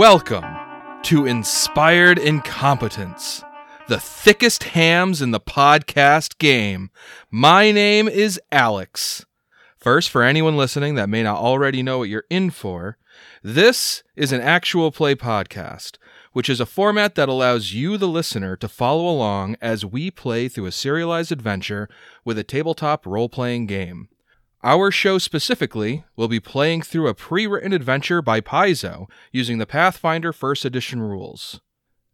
Welcome to Inspired Incompetence, the thickest hams in the podcast game. My name is Alex. First, for anyone listening that may not already know what you're in for, this is an actual play podcast, which is a format that allows you, the listener, to follow along as we play through a serialized adventure with a tabletop role playing game. Our show specifically will be playing through a pre written adventure by Paizo using the Pathfinder First Edition rules.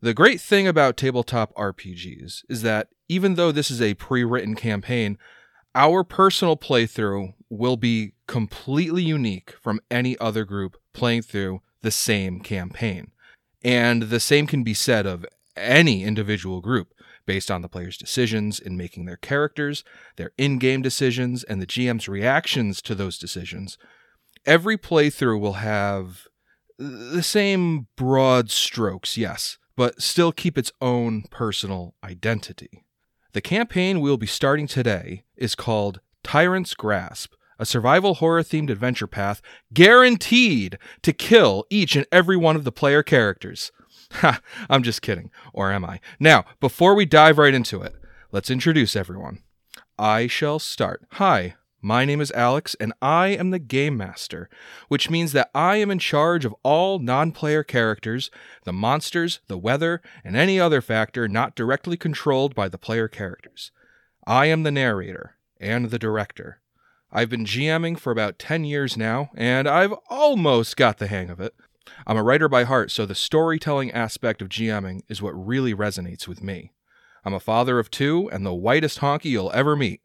The great thing about tabletop RPGs is that even though this is a pre written campaign, our personal playthrough will be completely unique from any other group playing through the same campaign. And the same can be said of any individual group based on the player's decisions in making their characters, their in game decisions, and the GM's reactions to those decisions. Every playthrough will have the same broad strokes, yes, but still keep its own personal identity. The campaign we'll be starting today is called Tyrant's Grasp, a survival horror themed adventure path guaranteed to kill each and every one of the player characters. Ha, I'm just kidding. Or am I? Now, before we dive right into it, let's introduce everyone. I shall start. Hi, my name is Alex, and I am the Game Master, which means that I am in charge of all non player characters, the monsters, the weather, and any other factor not directly controlled by the player characters. I am the narrator and the director. I've been GMing for about 10 years now, and I've almost got the hang of it. I'm a writer by heart, so the storytelling aspect of GMing is what really resonates with me. I'm a father of two and the whitest honky you'll ever meet.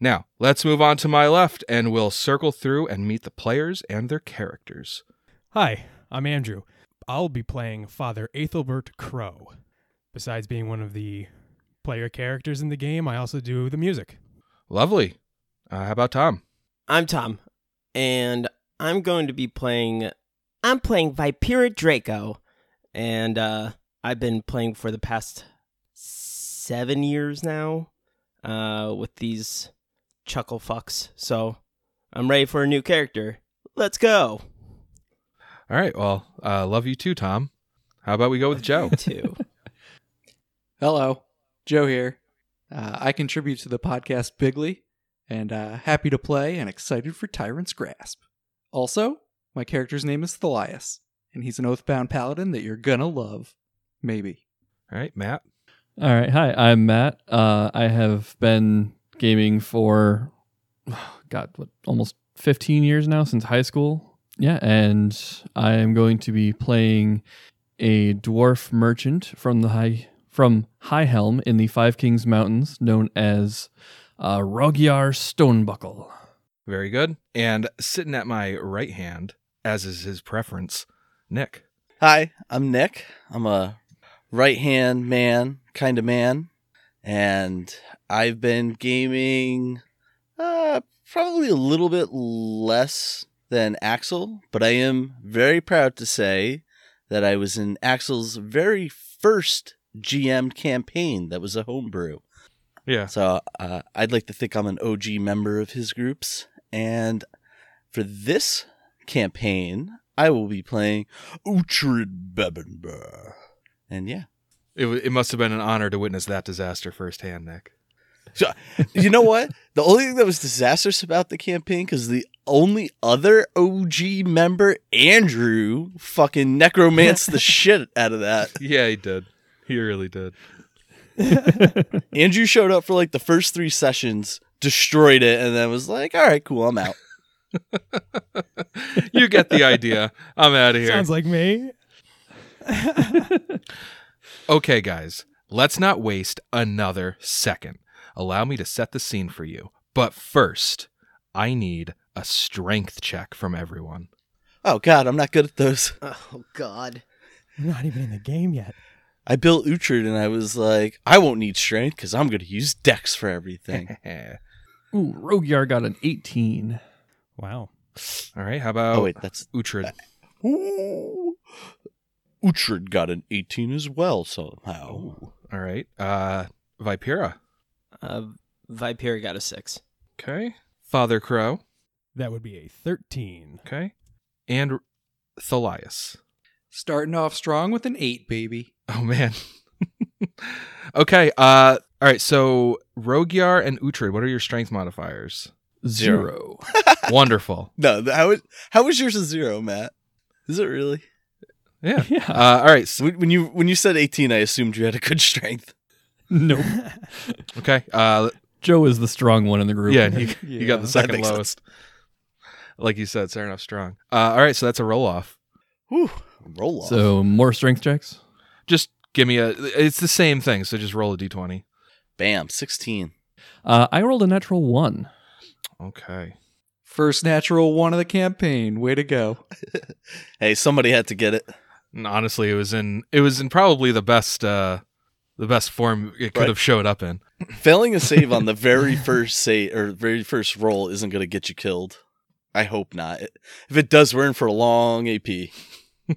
Now, let's move on to my left and we'll circle through and meet the players and their characters. Hi, I'm Andrew. I'll be playing Father Ethelbert Crow. Besides being one of the player characters in the game, I also do the music. Lovely. Uh, how about Tom? I'm Tom, and I'm going to be playing. I'm playing Vipera Draco, and uh, I've been playing for the past seven years now uh, with these chuckle fucks. So I'm ready for a new character. Let's go. All right. Well, uh, love you too, Tom. How about we go with Joe? Too. Hello, Joe here. Uh, I contribute to the podcast Bigly, and uh, happy to play and excited for Tyrant's Grasp. Also, my character's name is Thalias, and he's an oathbound paladin that you're gonna love. Maybe. All right, Matt. All right. Hi, I'm Matt. Uh, I have been gaming for, God, what, almost 15 years now since high school. Yeah. And I am going to be playing a dwarf merchant from the high, from High Helm in the Five Kings Mountains, known as uh, Rogyar Stonebuckle. Very good. And sitting at my right hand, as is his preference, Nick. Hi, I'm Nick. I'm a right hand man, kind of man. And I've been gaming uh, probably a little bit less than Alex, but I am very proud to say that I was in Alex's very first GM campaign that was a homebrew. Yeah. So uh, I'd like to think I'm an OG member of his groups. And for this campaign, I will be playing Uhtred Bebenber. And yeah. It, w- it must have been an honor to witness that disaster firsthand, Nick. So, you know what? The only thing that was disastrous about the campaign because the only other OG member, Andrew, fucking necromanced the shit out of that. Yeah, he did. He really did. Andrew showed up for like the first three sessions, destroyed it, and then was like, "All right, cool, I'm out." you get the idea. I'm out of here. Sounds like me. Okay, guys, let's not waste another second. Allow me to set the scene for you. But first, I need a strength check from everyone. Oh God, I'm not good at those. oh God. I'm not even in the game yet. I built Uhtred, and I was like, I won't need strength because I'm going to use Dex for everything. Ooh, Rogyar got an 18. Wow. All right, how about oh wait, that's Uhtred? Ooh. Uhtred got an 18 as well somehow. All right, uh, Vipera. Uh, Vipera got a six. Okay, Father Crow. That would be a 13. Okay, and Thalias. Starting off strong with an eight, baby. Oh man. okay. Uh. All right. So Rogyar and Uhtred, what are your strength modifiers? Zero. Wonderful. No, th- how is how was yours a zero, Matt? Is it really? Yeah. yeah. Uh, all right. So, When when you when you said eighteen, I assumed you had a good strength. nope. okay. Uh. Joe is the strong one in the group. Yeah. And he, you got the second makes lowest. Like you said, starting enough. strong. Uh. All right. So that's a roll off. Whew, roll off. So more strength checks. Just give me a. It's the same thing. So just roll a d20. bam, sixteen. Uh, I rolled a natural one. Okay. First natural one of the campaign. Way to go. Hey, somebody had to get it. And honestly, it was in. It was in probably the best. uh The best form it could Right. have showed up in. Failing a save on the very first save or very first roll isn't going to get you killed. I hope not. If it does, we're in for a long AP.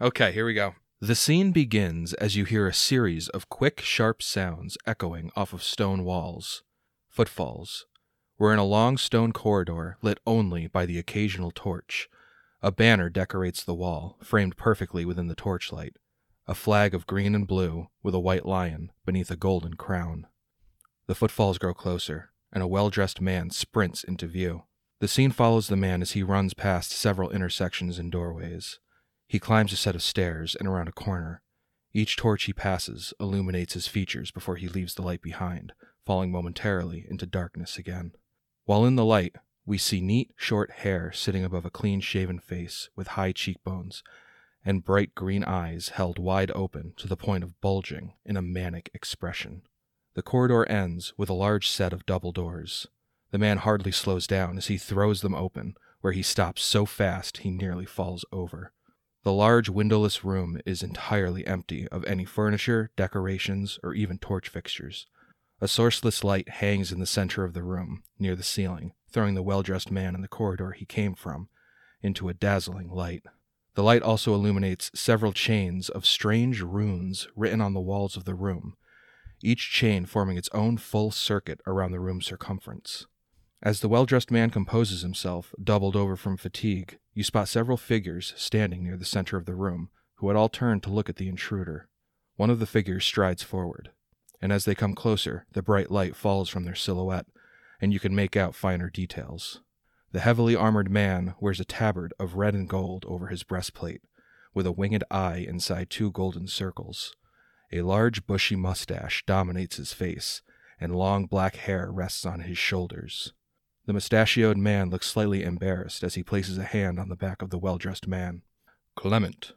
Okay, here we go. The scene begins as you hear a series of quick, sharp sounds echoing off of stone walls. Footfalls. We're in a long stone corridor lit only by the occasional torch. A banner decorates the wall, framed perfectly within the torchlight. A flag of green and blue with a white lion beneath a golden crown. The footfalls grow closer, and a well dressed man sprints into view. The scene follows the man as he runs past several intersections and doorways. He climbs a set of stairs and around a corner. Each torch he passes illuminates his features before he leaves the light behind, falling momentarily into darkness again. While in the light, we see neat, short hair sitting above a clean shaven face with high cheekbones and bright green eyes held wide open to the point of bulging in a manic expression. The corridor ends with a large set of double doors. The man hardly slows down as he throws them open, where he stops so fast he nearly falls over. The large windowless room is entirely empty of any furniture, decorations, or even torch fixtures. A sourceless light hangs in the center of the room, near the ceiling, throwing the well dressed man in the corridor he came from into a dazzling light. The light also illuminates several chains of strange runes written on the walls of the room, each chain forming its own full circuit around the room's circumference. As the well dressed man composes himself, doubled over from fatigue, you spot several figures standing near the center of the room, who had all turned to look at the intruder. One of the figures strides forward, and as they come closer, the bright light falls from their silhouette, and you can make out finer details. The heavily armored man wears a tabard of red and gold over his breastplate, with a winged eye inside two golden circles. A large bushy mustache dominates his face, and long black hair rests on his shoulders. The mustachioed man looks slightly embarrassed as he places a hand on the back of the well dressed man. Clement,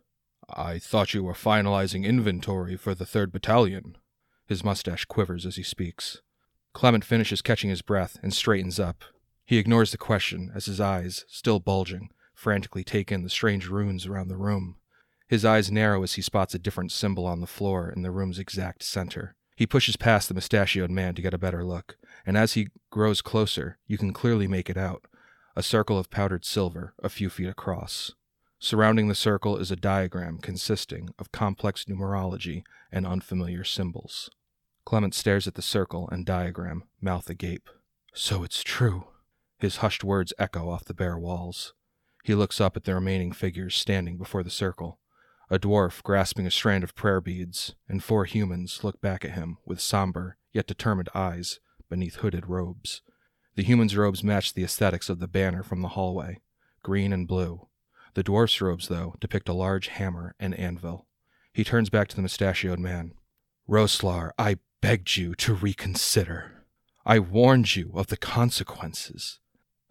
I thought you were finalizing inventory for the 3rd Battalion. His mustache quivers as he speaks. Clement finishes catching his breath and straightens up. He ignores the question as his eyes, still bulging, frantically take in the strange runes around the room. His eyes narrow as he spots a different symbol on the floor in the room's exact center. He pushes past the mustachioed man to get a better look, and as he grows closer, you can clearly make it out a circle of powdered silver a few feet across. Surrounding the circle is a diagram consisting of complex numerology and unfamiliar symbols. Clement stares at the circle and diagram, mouth agape. So it's true. His hushed words echo off the bare walls. He looks up at the remaining figures standing before the circle. A dwarf grasping a strand of prayer beads, and four humans look back at him with somber yet determined eyes beneath hooded robes. The humans' robes match the aesthetics of the banner from the hallway green and blue. The dwarf's robes, though, depict a large hammer and anvil. He turns back to the mustachioed man. Roslar, I begged you to reconsider. I warned you of the consequences.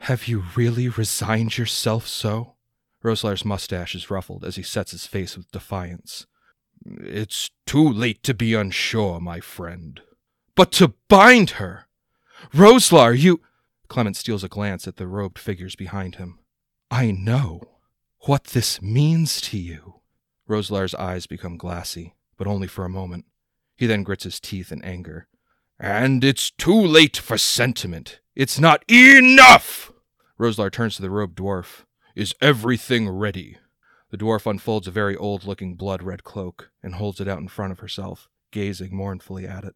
Have you really resigned yourself so? Roslar's mustache is ruffled as he sets his face with defiance. It's too late to be unsure, my friend. But to bind her! Roslar, you. Clement steals a glance at the robed figures behind him. I know what this means to you. Roslar's eyes become glassy, but only for a moment. He then grits his teeth in anger. And it's too late for sentiment. It's not enough! Roslar turns to the robed dwarf. Is everything ready? The dwarf unfolds a very old looking blood red cloak and holds it out in front of herself, gazing mournfully at it.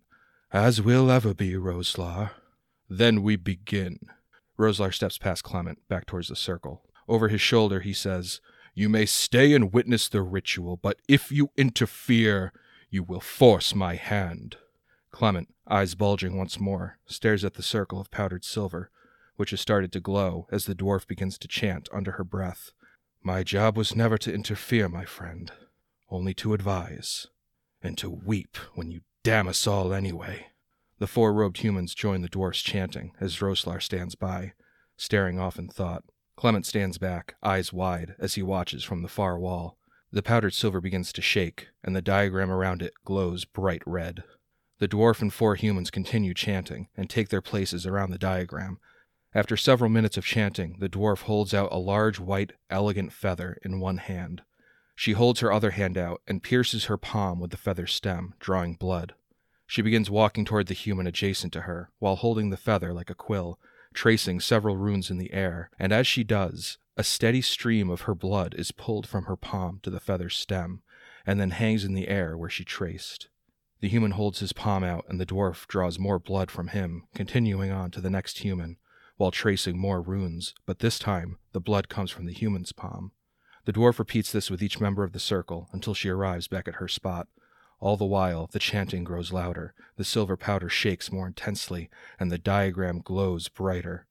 As will ever be, Roslar. Then we begin. Roslar steps past Clement, back towards the circle. Over his shoulder, he says, You may stay and witness the ritual, but if you interfere, you will force my hand. Clement, eyes bulging once more, stares at the circle of powdered silver, which has started to glow as the dwarf begins to chant under her breath. My job was never to interfere, my friend, only to advise, and to weep when you damn us all anyway. The four robed humans join the dwarf's chanting as Roslar stands by, staring off in thought. Clement stands back, eyes wide, as he watches from the far wall. The powdered silver begins to shake, and the diagram around it glows bright red. The dwarf and four humans continue chanting and take their places around the diagram. After several minutes of chanting, the dwarf holds out a large white, elegant feather in one hand. She holds her other hand out and pierces her palm with the feather stem, drawing blood. She begins walking toward the human adjacent to her, while holding the feather like a quill, tracing several runes in the air, and as she does, a steady stream of her blood is pulled from her palm to the feather's stem, and then hangs in the air where she traced. The human holds his palm out, and the dwarf draws more blood from him, continuing on to the next human, while tracing more runes, but this time the blood comes from the human's palm. The dwarf repeats this with each member of the circle until she arrives back at her spot, all the while, the chanting grows louder, the silver powder shakes more intensely, and the diagram glows brighter.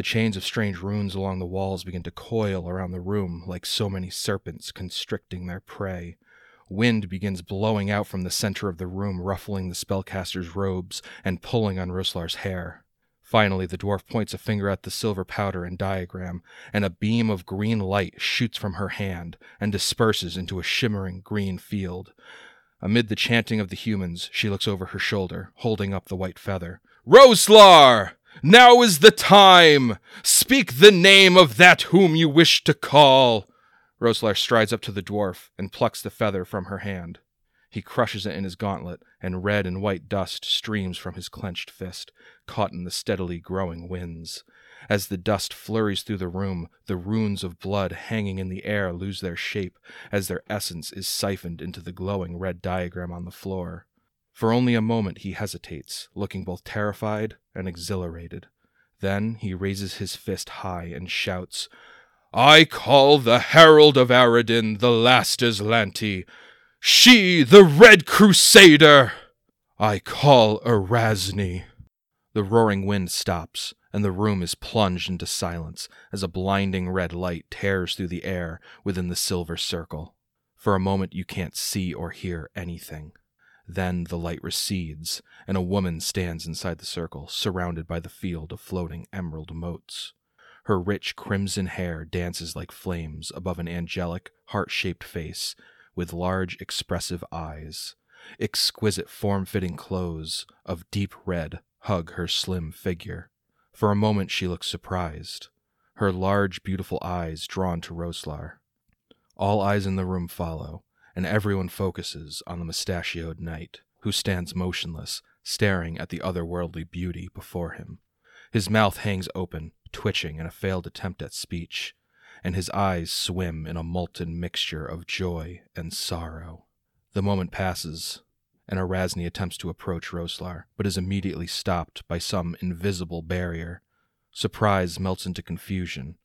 The chains of strange runes along the walls begin to coil around the room like so many serpents constricting their prey. Wind begins blowing out from the center of the room, ruffling the spellcaster's robes and pulling on Roslar's hair. Finally, the dwarf points a finger at the silver powder and diagram, and a beam of green light shoots from her hand and disperses into a shimmering green field. Amid the chanting of the humans, she looks over her shoulder, holding up the white feather. Roslar! Now is the time! Speak the name of that whom you wish to call! Roslar strides up to the dwarf and plucks the feather from her hand. He crushes it in his gauntlet, and red and white dust streams from his clenched fist, caught in the steadily growing winds. As the dust flurries through the room, the runes of blood hanging in the air lose their shape as their essence is siphoned into the glowing red diagram on the floor. For only a moment he hesitates, looking both terrified and exhilarated. Then he raises his fist high and shouts, I call the Herald of Aroden the last Azlanti. she the Red Crusader! I call Arazni. The roaring wind stops, and the room is plunged into silence as a blinding red light tears through the air within the silver circle. For a moment, you can't see or hear anything. Then the light recedes, and a woman stands inside the circle, surrounded by the field of floating emerald motes. Her rich crimson hair dances like flames above an angelic, heart shaped face with large, expressive eyes. Exquisite form fitting clothes of deep red hug her slim figure. For a moment she looks surprised, her large, beautiful eyes drawn to Roslar. All eyes in the room follow, and everyone focuses on the mustachioed knight, who stands motionless, staring at the otherworldly beauty before him. His mouth hangs open, twitching in a failed attempt at speech, and his eyes swim in a molten mixture of joy and sorrow. The moment passes, and Arazni attempts to approach Roslar, but is immediately stopped by some invisible barrier. Surprise melts into confusion,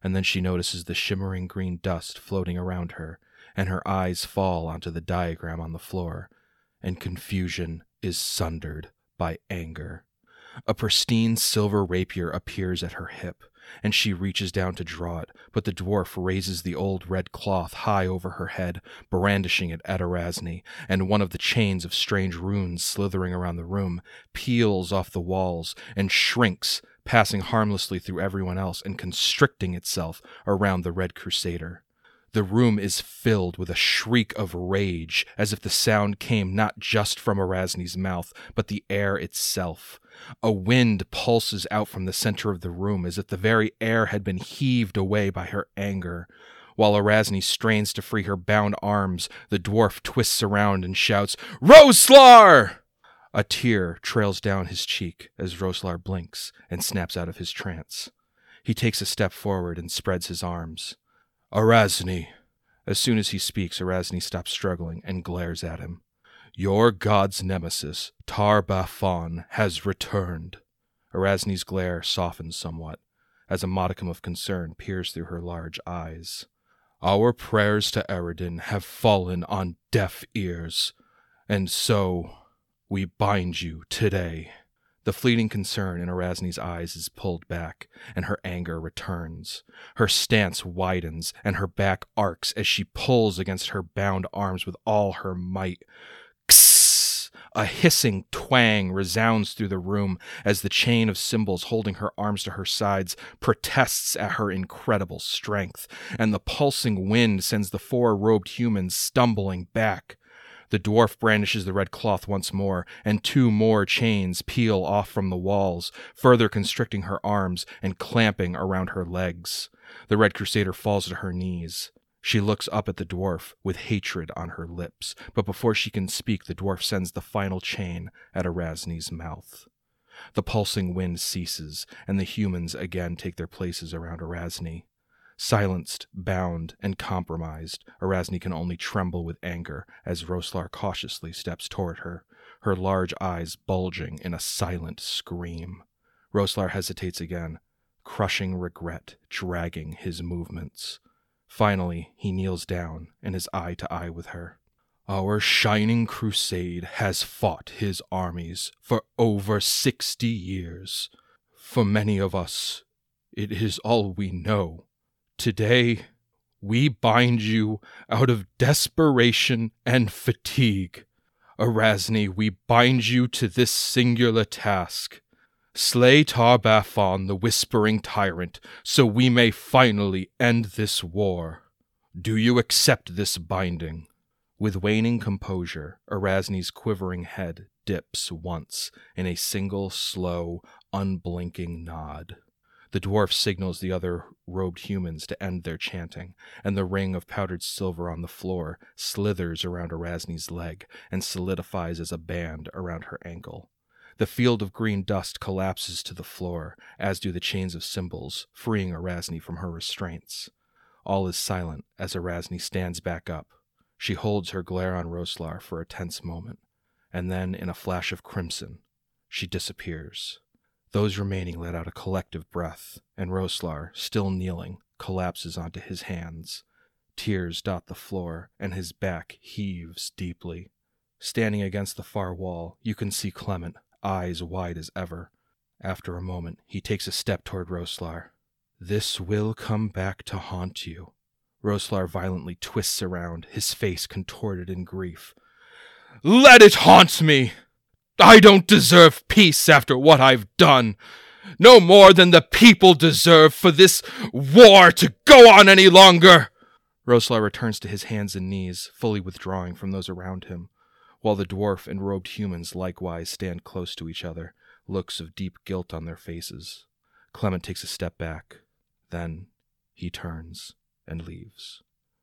and then she notices the shimmering green dust floating around her, and her eyes fall onto the diagram on the floor, and confusion is sundered by anger. A pristine silver rapier appears at her hip, and she reaches down to draw it, but the dwarf raises the old red cloth high over her head, brandishing it at Arazni, and one of the chains of strange runes slithering around the room peels off the walls and shrinks, passing harmlessly through everyone else and constricting itself around the Red Crusader. The room is filled with a shriek of rage, as if the sound came not just from Arazni's mouth, but the air itself. A wind pulses out from the center of the room, as if the very air had been heaved away by her anger. While Arazni strains to free her bound arms, the dwarf twists around and shouts, Roslar! A tear trails down his cheek as Roslar blinks and snaps out of his trance. He takes a step forward and spreads his arms. Arazni. As soon as he speaks, Arazni stops struggling and glares at him. Your god's nemesis, Tar-Baphon, has returned. Arazni's glare softens somewhat, as a modicum of concern peers through her large eyes. Our prayers to Aroden have fallen on deaf ears, and so we bind you today. The fleeting concern in Arazni's eyes is pulled back, and her anger returns. Her stance widens, and her back arcs as she pulls against her bound arms with all her might. Kss! A hissing twang resounds through the room as the chain of symbols holding her arms to her sides protests at her incredible strength, and the pulsing wind sends the four robed humans stumbling back. The dwarf brandishes the red cloth once more, and two more chains peel off from the walls, further constricting her arms and clamping around her legs. The red crusader falls to her knees. She looks up at the dwarf with hatred on her lips, but before she can speak, the dwarf sends the final chain at Arazni's mouth. The pulsing wind ceases, and the humans again take their places around Arazni. Silenced, bound, and compromised, Arazni can only tremble with anger as Roslar cautiously steps toward her, her large eyes bulging in a silent scream. Roslar hesitates again, crushing regret dragging his movements. Finally, he kneels down and is eye to eye with her. Our shining crusade has fought his armies for over sixty years. For many of us, it is all we know. Today, we bind you out of desperation and fatigue. Arazni, we bind you to this singular task. Slay Tar-Baphon, the whispering tyrant, so we may finally end this war. Do you accept this binding? With waning composure, Arazni's quivering head dips once in a single, slow, unblinking nod. The dwarf signals the other robed humans to end their chanting, and the ring of powdered silver on the floor slithers around Arazni's leg and solidifies as a band around her ankle. The field of green dust collapses to the floor, as do the chains of symbols, freeing Arazni from her restraints. All is silent as Arazni stands back up. She holds her glare on Roslar for a tense moment, and then, in a flash of crimson, she disappears. Those remaining let out a collective breath, and Roslar, still kneeling, collapses onto his hands. Tears dot the floor, and his back heaves deeply. Standing against the far wall, you can see Clement, eyes wide as ever. After a moment, he takes a step toward Roslar. This will come back to haunt you. Roslar violently twists around, his face contorted in grief. Let it haunt me! I don't deserve peace after what I've done. No more than the people deserve for this war to go on any longer. Roslar returns to his hands and knees, fully withdrawing from those around him, while the dwarf and robed humans likewise stand close to each other, looks of deep guilt on their faces. Clement takes a step back. Then he turns and leaves.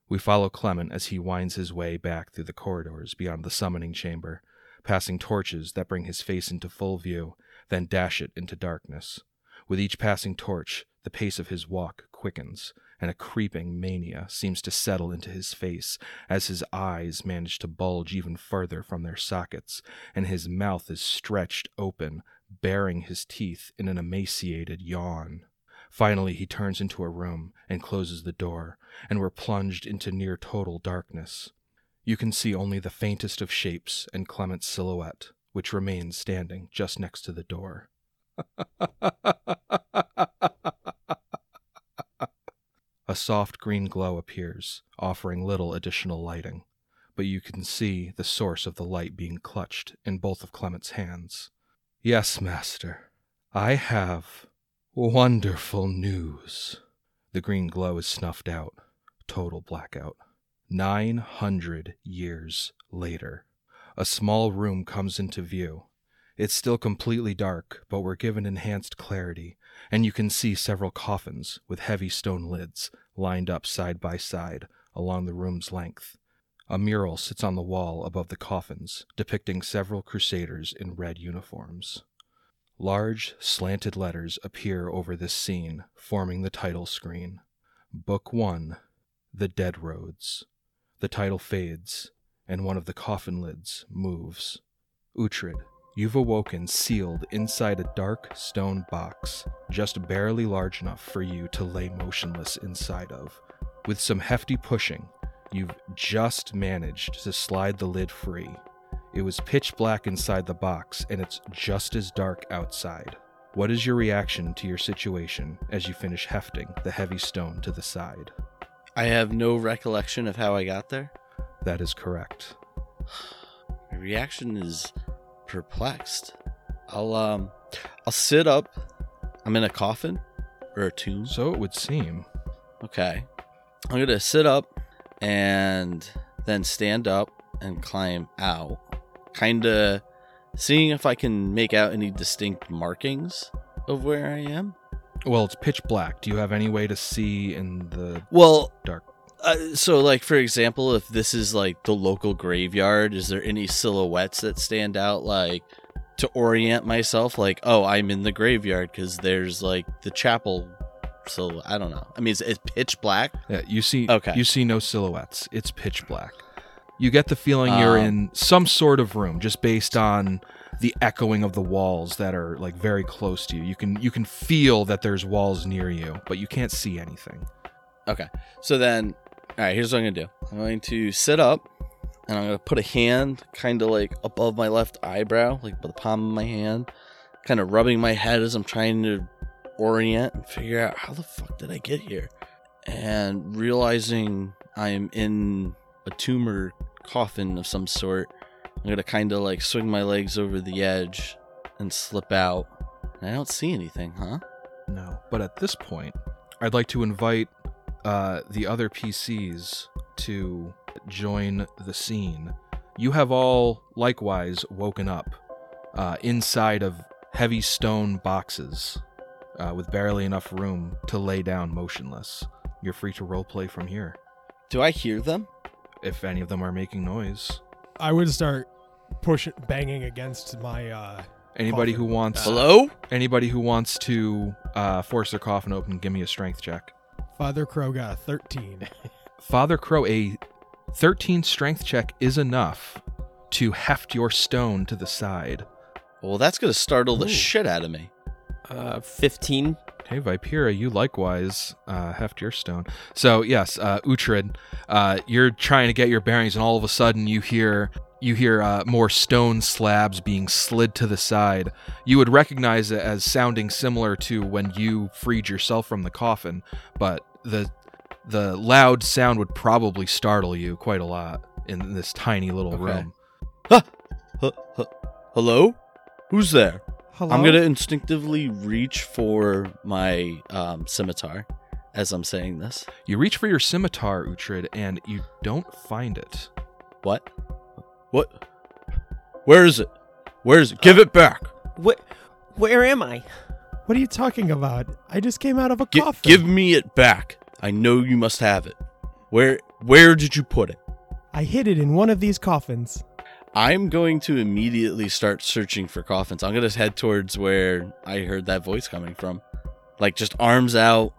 We follow Clement as he winds his way back through the corridors beyond the summoning chamber, passing torches that bring his face into full view, then dash it into darkness. With each passing torch, the pace of his walk quickens, and a creeping mania seems to settle into his face as his eyes manage to bulge even further from their sockets, and his mouth is stretched open, baring his teeth in an emaciated yawn. Finally, he turns into a room and closes the door, and we're plunged into near total darkness. You can see only the faintest of shapes and Clement's silhouette, which remains standing just next to the door. A soft green glow appears, offering little additional lighting, but you can see the source of the light being clutched in both of Clement's hands. Yes, master, I have wonderful news. The green glow is snuffed out, total blackout. Nine hundred years later, a small room comes into view. It's still completely dark, but we're given enhanced clarity, and you can see several coffins with heavy stone lids lined up side by side along the room's length. A mural sits on the wall above the coffins, depicting several crusaders in red uniforms. Large, slanted letters appear over this scene, forming the title screen. Book 1 The Dead Roads. The title fades, and one of the coffin lids moves. Uhtred, you've awoken sealed inside a dark stone box, just barely large enough for you to lay motionless inside of. With some hefty pushing, you've just managed to slide the lid free. It was pitch black inside the box, and it's just as dark outside. What is your reaction to your situation as you finish hefting the heavy stone to the side? I have no recollection of how I got there. That is correct. My reaction is perplexed. I'll um I'll sit up. I'm in a coffin or a tomb. So it would seem. Okay. I'm going to sit up and then stand up and climb out. Kind of seeing if I can make out any distinct markings of where I am. Well, it's pitch black. Do you have any way to see in the Well, dark? uh, so like for example, if this is like the local graveyard, is there any silhouettes that stand out like to orient myself like, "Oh, I'm in the graveyard because there's like the chapel so I don't know. I mean, it's, it's pitch black. Yeah, you see. Okay. You see no silhouettes. It's pitch black. You get the feeling you're Um, in some sort of room, just based on the echoing of the walls that are like very close to you. You can you can feel that there's walls near you, but you can't see anything. Okay. So then, all right, here's what I'm to do I'm going to sit up and I'm to put a hand kind of like above my left eyebrow, like the palm of my hand, kind of rubbing my head as I'm trying to orient and figure out how the fuck did I get here. And realizing I'm in a tomb or coffin of some sort, I'm to kind of like swing my legs over the edge and slip out. And I don't see anything, huh? No. But at this point, I'd like to invite uh, the other PCs to join the scene. You have all likewise woken up uh, inside of heavy stone boxes uh, with barely enough room to lay down motionless. You're free to roleplay from here Do I hear them? if any of them are making noise. I would start pushing, banging against my. uh Anybody Coffin. who wants Hello? anybody who wants to uh, force their coffin open, give me a strength check. Father Crow got a 13. Father Crow, a 13 strength check is enough to heft your stone to the side. Well, that's going to startle the Ooh. shit out of me. Uh, 15. Hey, Vipera, you likewise uh, heft your stone. So yes, uh, Uhtred, uh, you're trying to get your bearings, and all of a sudden you hear you hear uh, more stone slabs being slid to the side. You would recognize it as sounding similar to when you freed yourself from the coffin, but the the loud sound would probably startle you quite a lot in this tiny little Okay. room. Huh, huh, hello? Who's there? Hello? I'm going to instinctively reach for my um, scimitar as I'm saying this. You reach for your scimitar, Uhtred, and you don't find it. What? What? Where is it? Where is it? Give it back. Wh- where am I? What are you talking about? I just came out of a Gi- coffin. give me it back. I know you must have it. Where where did you put it? I hid it in one of these coffins. I'm going to immediately start searching for coffins. I'm going to head towards where I heard that voice coming from. Like just arms out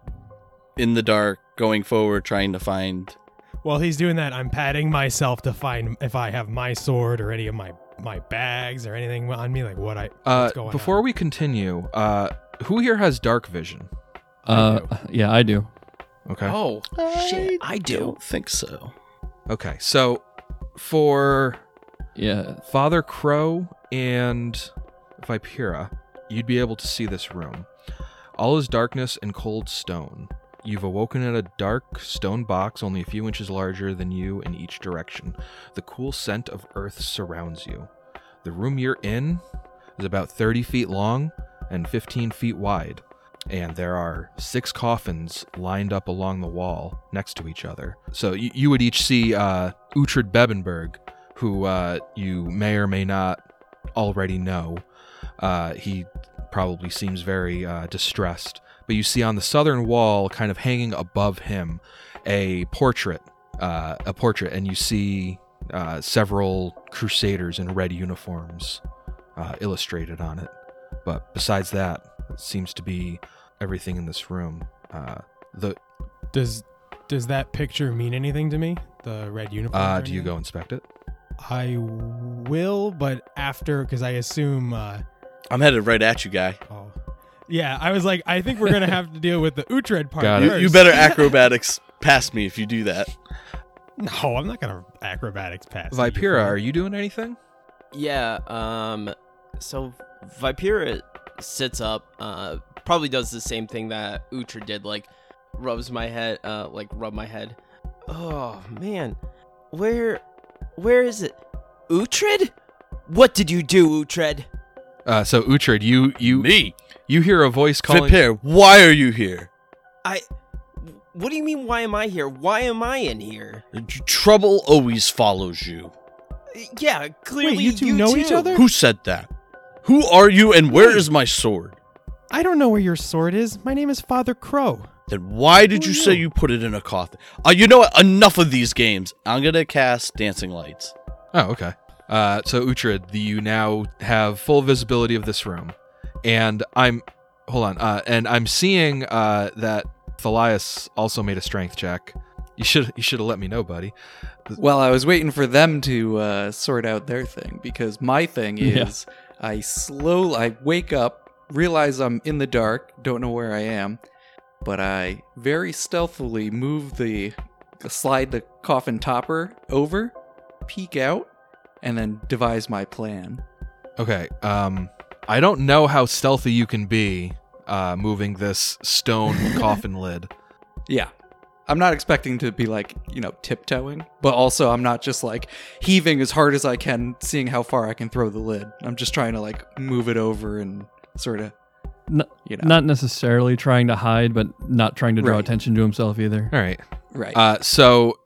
in the dark, going forward, trying to find. While he's doing that, I'm patting myself to find if I have my sword or any of my my bags or anything on me, like what I. Uh, what's going before on. we continue, uh, who here has dark vision? Uh, yeah, I do. Okay. Oh, Shit, I do. Don't think so. Okay. So for Yeah. Father Crow and Vipera, you'd be able to see this room. All is darkness and cold stone. You've awoken in a dark stone box only a few inches larger than you in each direction. The cool scent of earth surrounds you. The room you're in is about 30 feet long and 15 feet wide, and there are six coffins lined up along the wall next to each other. So you, you would each see uh, Uhtred Bebenberg, who uh, you may or may not already know. Uh, he probably seems very uh, distressed. But you see on the southern wall, kind of hanging above him, a portrait, uh, a portrait, and you see uh, several crusaders in red uniforms uh, illustrated on it. But besides that, it seems to be everything in this room. Uh, the does does that picture mean anything to me? The red uniform. uh, do you go inspect it? I will, but after because I assume. Uh, I'm headed right at you, guy. oh, yeah. I was like, I think we're gonna have to deal with the Uhtred part Got You, it. you better acrobatics past me if you do that. No, I'm not gonna acrobatics pass. you, Vipera, fool. are you doing anything? Yeah, um so Vipera sits up, uh probably does the same thing that Uhtred did, like rubs my head uh like rub my head. Oh man. Where where is it? Uhtred? What did you do, Uhtred? Uh, so Uhtred, you you Me, you hear a voice calling. Vipir, why are you here? I What do you mean why am I here? Why am I in here? Trouble always follows you. Yeah, clearly you two know each other? Who said that? Who are you and where is my sword? I don't know where your sword is. My name is Father Crow. Then why did Who you are say you? you put it in a coffin? Uh, you know what? Enough of these games. I'm gonna cast Dancing Lights. Oh, okay. Uh, so Uhtred, you now have full visibility of this room, and I'm hold on, uh, and I'm seeing uh, that Thalias also made a strength check. You should you should have let me know, buddy. Well, I was waiting for them to uh, sort out their thing because my thing Yeah. is I slow I wake up, realize I'm in the dark, don't know where I am, but I very stealthily move the slide the coffin topper over, peek out, and then devise my plan. Okay. Um, I don't know how stealthy you can be uh, moving this stone coffin lid. Yeah. I'm not expecting to be like, you know, tiptoeing, but also I'm not just like heaving as hard as I can, seeing how far I can throw the lid. I'm just trying to like move it over and sort of, N- you know, Not necessarily trying to hide, but not trying to draw Right. attention to himself either. All right. right. Uh, so,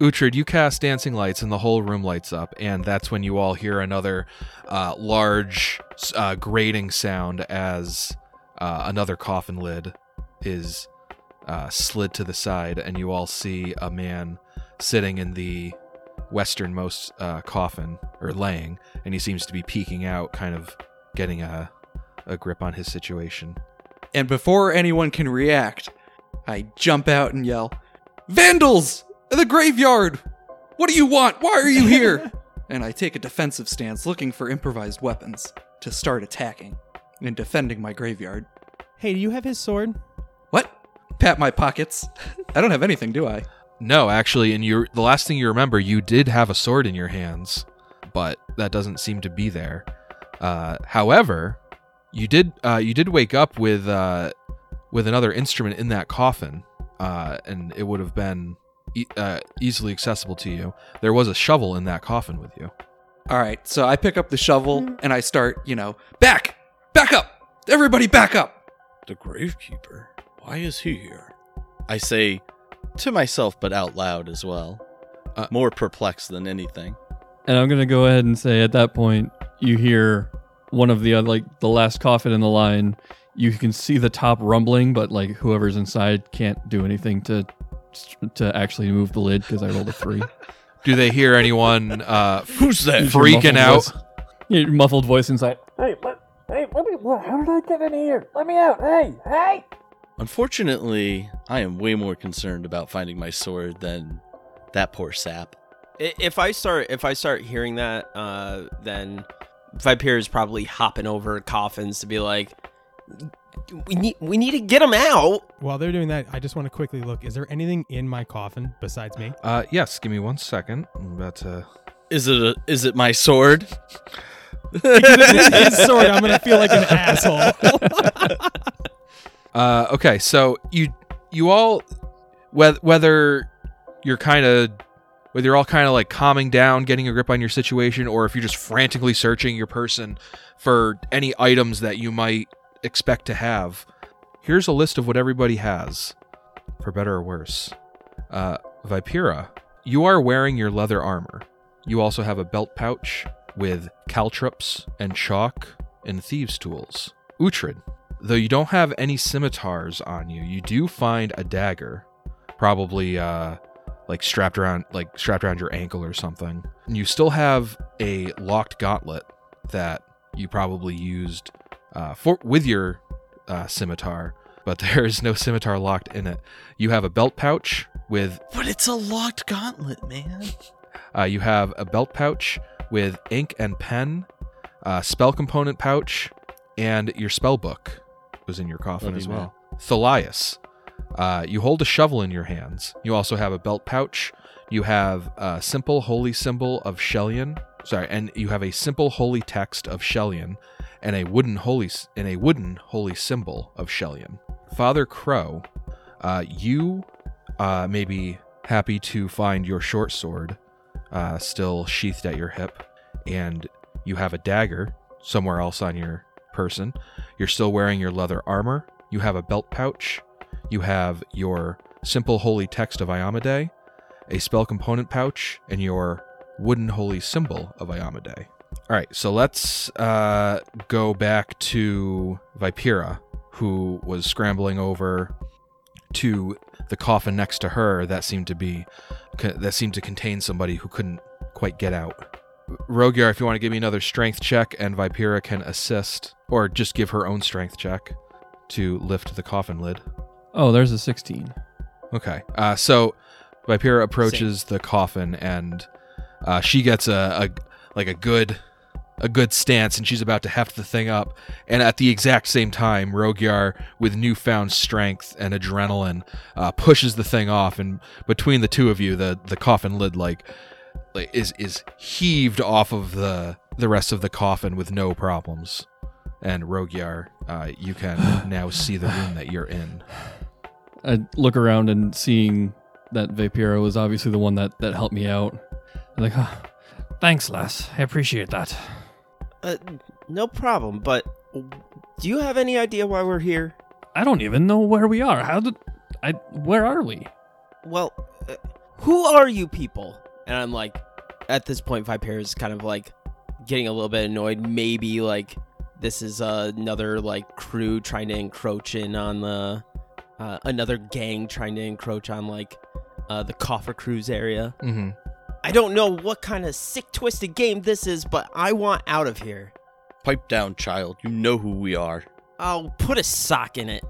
Uhtred, you cast dancing lights, and the whole room lights up, and that's when you all hear another uh, large, uh, grating sound as uh, another coffin lid is uh, slid to the side, and you all see a man sitting in the westernmost uh, coffin, or laying, and he seems to be peeking out, kind of getting a, a grip on his situation. and before anyone can react, I jump out and yell, Vandals! The graveyard! What do you want? Why are you here? and I take a defensive stance looking for improvised weapons to start attacking and defending my graveyard. Hey, do you have his sword? What? Pat my pockets. I don't have anything, do I? No, actually, and you the last thing you remember, you did have a sword in your hands, but that doesn't seem to be there. Uh, however, you did uh, you did wake up with uh, with another instrument in that coffin, uh, and it would have been e- uh, easily accessible to you. There was a shovel in that coffin with you. All right, so I pick up the shovel and I start, you know, back! Back up! Everybody back up! The Gravekeeper? Why is he here? I say to myself, but out loud as well. Uh, More perplexed than anything. And I'm gonna go ahead and say at that point you hear one of the other, like the last coffin in the line. You can see the top rumbling, but like whoever's inside can't do anything to to actually move the lid because I rolled a three. Do they hear anyone uh, Who's that? Freaking out? voice- Your muffled voice inside. Hey, let, hey, let me. How did I get in here? Let me out. Hey, hey. Unfortunately, I am way more concerned about finding my sword than that poor sap. If I start if I start hearing that, uh, then Vipir is probably hopping over coffins to be like, we need we need to get him out. While they're doing that, I just want to quickly look. Is there anything in my coffin besides me? Uh, yes, give me one second. I'm about to. Is it a, is it my sword? Because if it's his sword, I'm gonna feel like an asshole. Uh, okay, so you you all whether whether you're kind of whether you're all kind of like calming down, getting a grip on your situation, or if you're just frantically searching your person for any items that you might expect to have. Here's a list of what everybody has, for better or worse. Uh, Vipera, you are wearing your leather armor. You also have a belt pouch with caltrops and chalk and thieves' tools. Uhtred, though you don't have any scimitars on you, you do find a dagger, probably uh, like strapped around, like strapped around your ankle or something. And you still have a locked gauntlet that you probably used uh, for with your uh, scimitar, but there is no scimitar locked in it. You have a belt pouch with But it's a locked gauntlet, man. uh, you have a belt pouch with ink and pen, uh, spell component pouch, and your spell book was in your coffin Love as you, well. Thalias, Uh, you hold a shovel in your hands. You also have a belt pouch. You have a simple holy symbol of Shelyn. Sorry, and you have a simple holy text of Shelyn and a wooden holy and a wooden holy symbol of Shelyn. Father Crow, uh, you uh, may be happy to find your short sword uh, still sheathed at your hip, and you have a dagger somewhere else on your person. You're still wearing your leather armor. You have a belt pouch. You have your simple holy text of Iomedae, a spell component pouch, and your wooden holy symbol of Iomedae. All right, so let's uh, go back to Vipera, who was scrambling over to the coffin next to her that seemed to be that seemed to contain somebody who couldn't quite get out. Rogier, if you want to give me another strength check, and Vipera can assist, or just give her own strength check to lift the coffin lid. Oh, there's a 16. Okay. Uh, so Vipera approaches the coffin and uh, she gets a, a like a good a good stance and she's about to heft the thing up. And at the exact same time, Rogier, with newfound strength and adrenaline, uh, pushes the thing off. And between the two of you, the, the coffin lid like, like is is heaved off of the the rest of the coffin with no problems. And Rogier, uh, you can now see the room that you're in. I look around and seeing that Vipera was obviously the one that, that helped me out. I'm like, oh, thanks, lass. I appreciate that. Uh, no problem. But do you have any idea why we're here? I don't even know where we are. How did I? Where are we? Well, uh, who are you people? And I'm like, at this point, Viper is kind of like getting a little bit annoyed. Maybe like this is uh, another like crew trying to encroach in on the uh, another gang trying to encroach on like uh, the Coffer Cruise area. Mm-hmm. I don't know what kind of sick, twisted game this is, but I want out of here. Pipe down, child. You know who we are. I'll put a sock in it.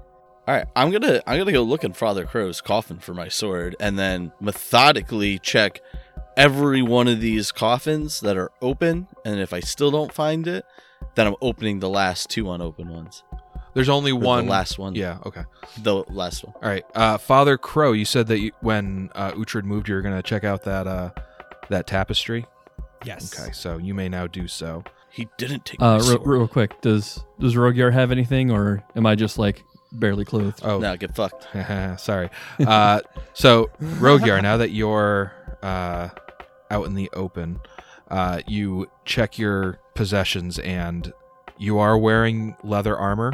All right, I'm gonna I'm gonna go look in Father Crow's coffin for my sword, and then methodically check every one of these coffins that are open. And if I still don't find it, then I'm opening the last two unopened ones. There's only one. the last one. Yeah. Okay. the last one. All right. Uh, Father Crow, you said that you, when uh, Uhtred moved, you were going to check out that uh, that tapestry. Yes. Okay. So you may now do so. He didn't take Uh, my real, real quick, does does Rogier have anything, or am I just like barely clothed? Oh, No, get fucked. sorry. Uh, so Rogier, now that you're uh, out in the open, uh, you check your possessions, and you are wearing leather armor,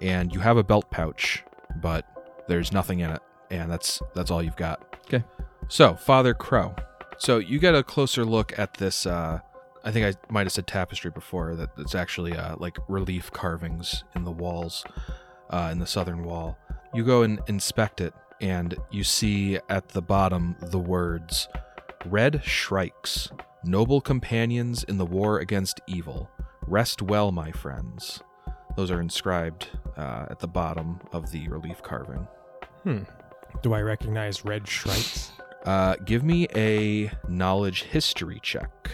and you have a belt pouch, but there's nothing in it, and that's that's all you've got. Okay. So Father Crow, so you get a closer look at this. Uh, I think I might have said tapestry before. That it's actually uh, like relief carvings in the walls, uh, in the southern wall. You go and inspect it, and you see at the bottom the words Red Shrikes, noble companions in the war against evil. Rest well, my friends. Those are inscribed uh, at the bottom of the relief carving. Hmm. Do I recognize red shrikes? Uh, give me a knowledge history check.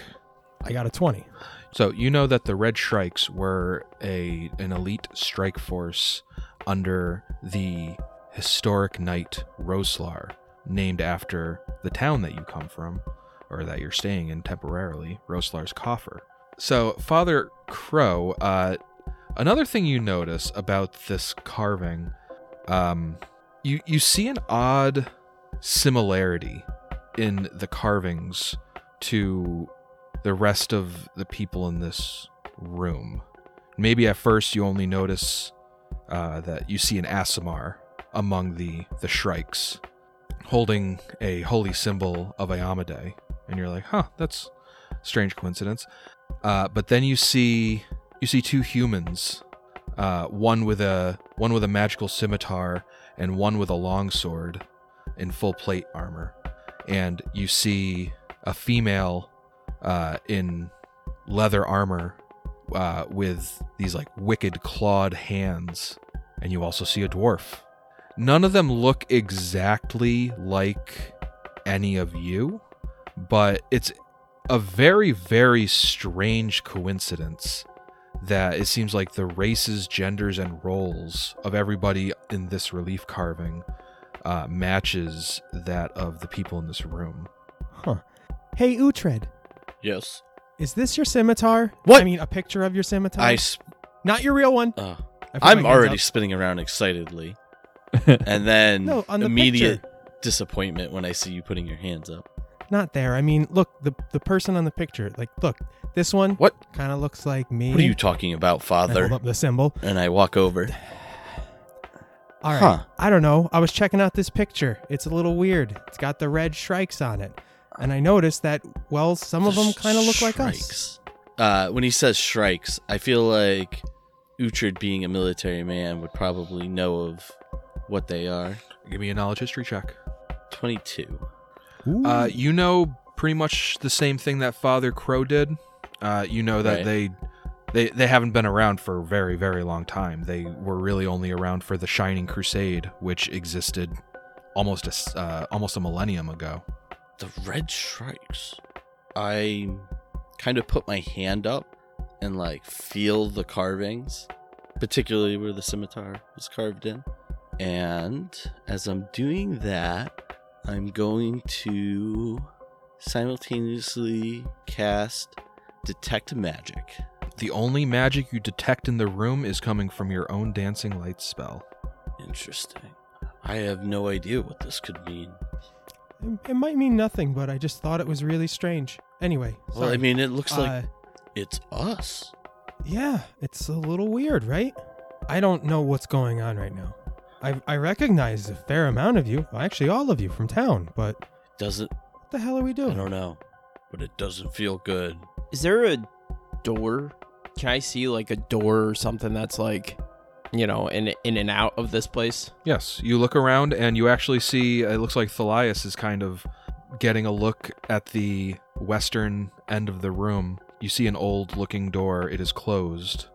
I got a 20. So you know that the Red Shrikes were a an elite strike force under the historic knight Roslar, named after the town that you come from, or that you're staying in temporarily, Roslar's Coffer. So Father Crow, uh, another thing you notice about this carving, um, you you see an odd similarity in the carvings to the rest of the people in this room. Maybe at first you only notice uh, that you see an Aasimar among the the shrikes holding a holy symbol of Iomedae, and you're like, huh, that's strange coincidence. Uh, but then you see you see two humans, uh, one with a one with a magical scimitar and one with a longsword in full plate armor, and you see a female uh, in leather armor uh, with these like wicked clawed hands, and you also see a dwarf. None of them look exactly like any of you, but it's a very, very strange coincidence that it seems like the races, genders, and roles of everybody in this relief carving uh, matches that of the people in this room. Huh. Hey, Uhtred, Yes. is this your scimitar? What? I mean, a picture of your scimitar? I. Sp- Not your real one. uh, I put I'm already up. spinning around excitedly, and then No, on the immediate picture. disappointment when I see you putting your hands up. Not there. I mean, look, the the person on the picture. Like, look, this one. What? Kind of looks like me. What are you talking about, I father? hold up the symbol. And I walk over. All right. Huh. I don't know. I was checking out this picture. It's a little weird. It's got the red strikes on it. And I noticed that, well, some of them kind of look like us. Shrikes. Uh, when he says shrikes, I feel like Uhtred, being a military man, would probably know of what they are. Give me a knowledge history check. 22. Uh, you know pretty much the same thing that Father Crow did. Uh, you know that Right. they, they they haven't been around for a very very long time. They were really only around for the Shining Crusade, which existed almost a uh, almost a millennium ago. The red shrikes. I kind of put my hand up and like feel the carvings, particularly where the scimitar was carved in. And as I'm doing that, I'm going to simultaneously cast Detect Magic. The only magic you detect in the room is coming from your own dancing lights spell. Interesting. I have no idea what this could mean. It, it might mean nothing, but I just thought it was really strange. Anyway, Well, I mean, it looks like Uh, it's us. yeah, it's a little weird, right? I don't know what's going on right now. I I recognize a fair amount of you, well, actually all of you from town, but Doesn't what the hell are we doing? I doing? don't know, but it doesn't feel good. Is there a door? Can I see like a door or something that's like, you know, in in and out of this place? Yes, you look around and you actually see it looks like Thalias is kind of getting a look at the western end of the room. You see an old looking door. It is closed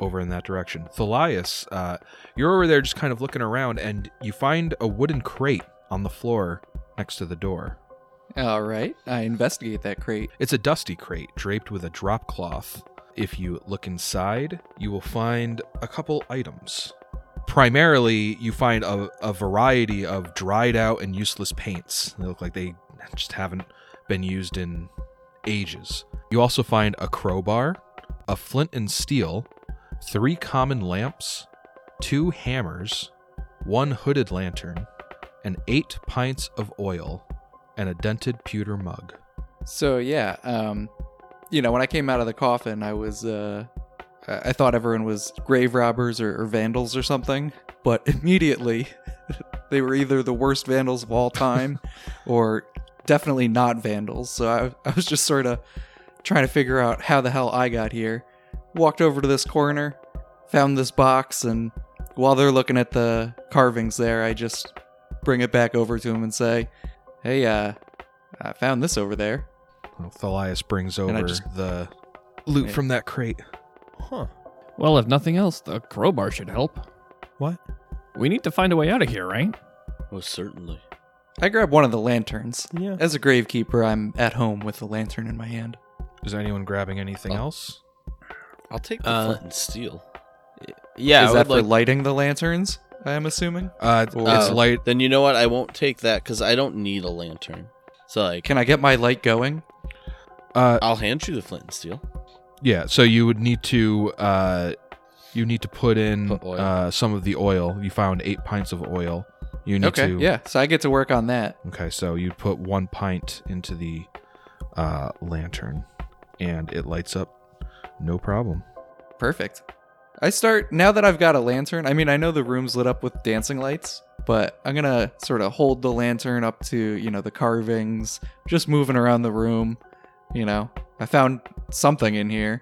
over in that direction. Thalias, uh, you're over there just kind of looking around and you find a wooden crate on the floor next to the door. All right. I investigate that crate. It's a dusty crate draped with a drop cloth. If you look inside, you will find a couple items. Primarily, you find a, a variety of dried out and useless paints. They look like they just haven't been used in ages. You also find a crowbar, a flint and steel, three common lamps, two hammers, one hooded lantern, and eight pints of oil, and a dented pewter mug. So yeah, um, you know, when I came out of the coffin, I was uh, I thought everyone was grave robbers or, or vandals or something, but immediately they were either the worst vandals of all time or definitely not vandals. So I, I was just sort of trying to figure out how the hell I got here. Walked over to this corner, found this box, and while they're looking at the carvings there, I just bring it back over to them and say, "Hey, uh, I found this over there." Well, Thalias brings over just- the loot Yeah. from that crate. Huh. Well, if nothing else, the crowbar should help. What? We need to find a way out of here, right? Most certainly. I grab one of the lanterns. Yeah. As a gravekeeper, I'm at home with the lantern in my hand. Is anyone grabbing anything Oh. else? I'll take the Uh, flint and steel. Yeah, Is I that would for like- lighting the lanterns? I am assuming. Uh, Oh. it's Oh, light. Then you know what? I won't take that because I don't need a lantern. So like, Can I get my light going? Uh, I'll hand you the flint and steel. yeah. So you would need to uh, you need to put in Put oil. uh some of the oil. You found eight pints of oil. You need Okay, to. yeah. So I get to work on that. Okay, so you put one pint into the uh, lantern, and it lights up. No problem. Perfect. I start now that I've got a lantern. I mean, I know the room's lit up with dancing lights, but I'm gonna sort of hold the lantern up to you know the carvings, just moving around the room. You know, I found something in here.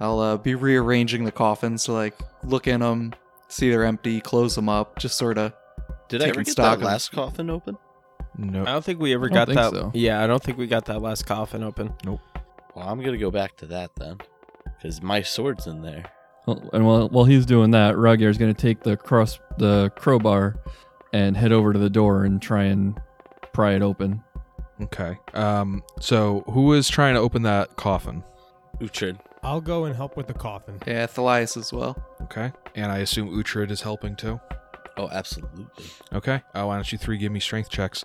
I'll uh, be rearranging the coffins to like look in them, see they're empty, close them up, just sort of. Did I ever get stock that of- last coffin open? No. I don't think we ever I don't got think that. so. Yeah, I don't think we got that last coffin open. Nope. Well, I'm gonna go back to that then, because my sword's in there. Well, and while, while he's doing that, Rugier's going to take the cross the crowbar and head over to the door and try and pry it open. Okay. Um. So who is trying to open that coffin? Uhtred. I'll go and help with the coffin. Yeah, Thalias as well. Okay. And I assume Uhtred is helping too. Oh, absolutely. Okay. Uh, why don't you three give me strength checks?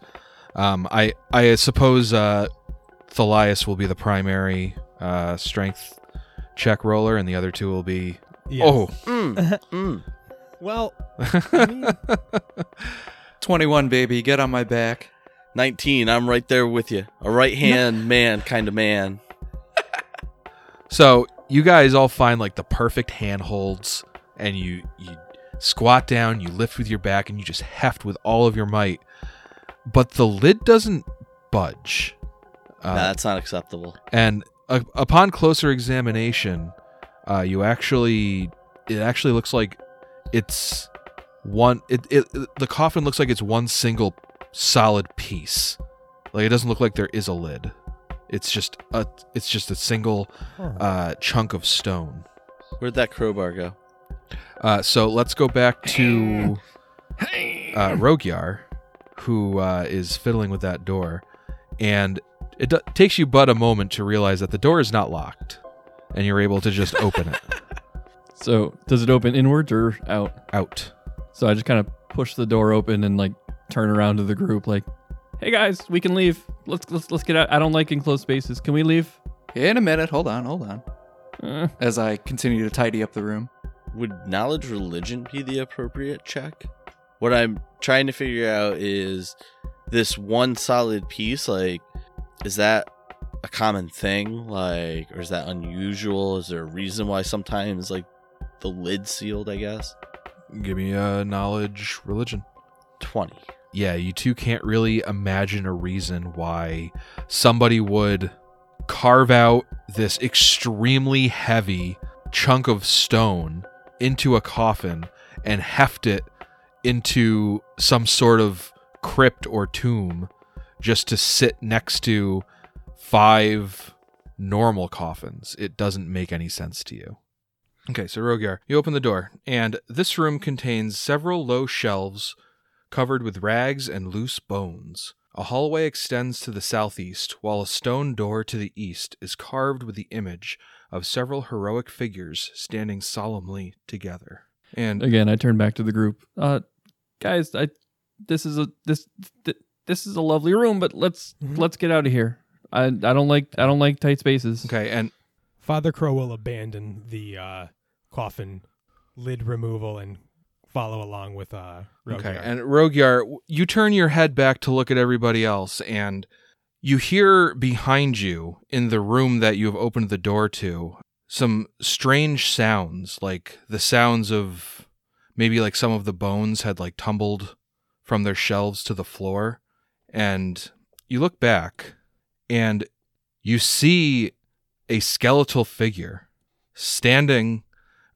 Um, I I suppose uh, Thalias will be the primary uh, strength check roller, and the other two will be. Yes. Oh. Mm, mm. Well, I mean, 21, baby. Get on my back. 19. I'm right there with you. A right hand man kind of man. So you guys all find like the perfect handholds, and you you squat down, you lift with your back, and you just heft with all of your might. But the lid doesn't budge. Uh, Nah, that's not acceptable. and uh, upon closer examination, uh, you actually it actually looks like it's one. It, it the coffin looks like it's one single solid piece. Like it doesn't look like there is a lid. It's just a it's just a single uh, chunk of stone. Where'd that crowbar go? Uh, so let's go back to uh, Rogyar, who uh, is fiddling with that door, and it do- takes you but a moment to realize that the door is not locked, and you're able to just open it So does it open inwards or out? out. So I just kind of push the door open and like turn around to the group, like, "Hey guys, we can leave. Let's let's let's get out. I don't like enclosed spaces. Can we leave?" In a minute. Hold on, hold on. Uh, As I continue to tidy up the room. Would knowledge religion be the appropriate check? What I'm trying to figure out is this one solid piece, like, is that a common thing? Like, or is that unusual? Is there a reason why sometimes, like, the lid sealed, I guess? Give me a knowledge religion. 20. Yeah, you two can't really imagine a reason why somebody would carve out this extremely heavy chunk of stone into a coffin and heft it into some sort of crypt or tomb just to sit next to five normal coffins. It doesn't make any sense to you. Okay, so Rogyar, you open the door, and this room contains several low shelves covered with rags and loose bones. A hallway extends to the southeast, while a stone door to the east is carved with the image of several heroic figures standing solemnly together. And again, I turn back to the group. Uh, guys, I this is a this th- this is a lovely room, but let's Mhm. let's get out of here. I I don't like I don't like tight spaces. okay, and Father Crow will abandon the uh, coffin lid removal and follow along with uh, Okay, Rogyar. and Rogyar, you turn your head back to look at everybody else, and you hear behind you in the room that you have opened the door to some strange sounds, like the sounds of maybe like some of the bones had like tumbled from their shelves to the floor. And you look back, and you see a skeletal figure standing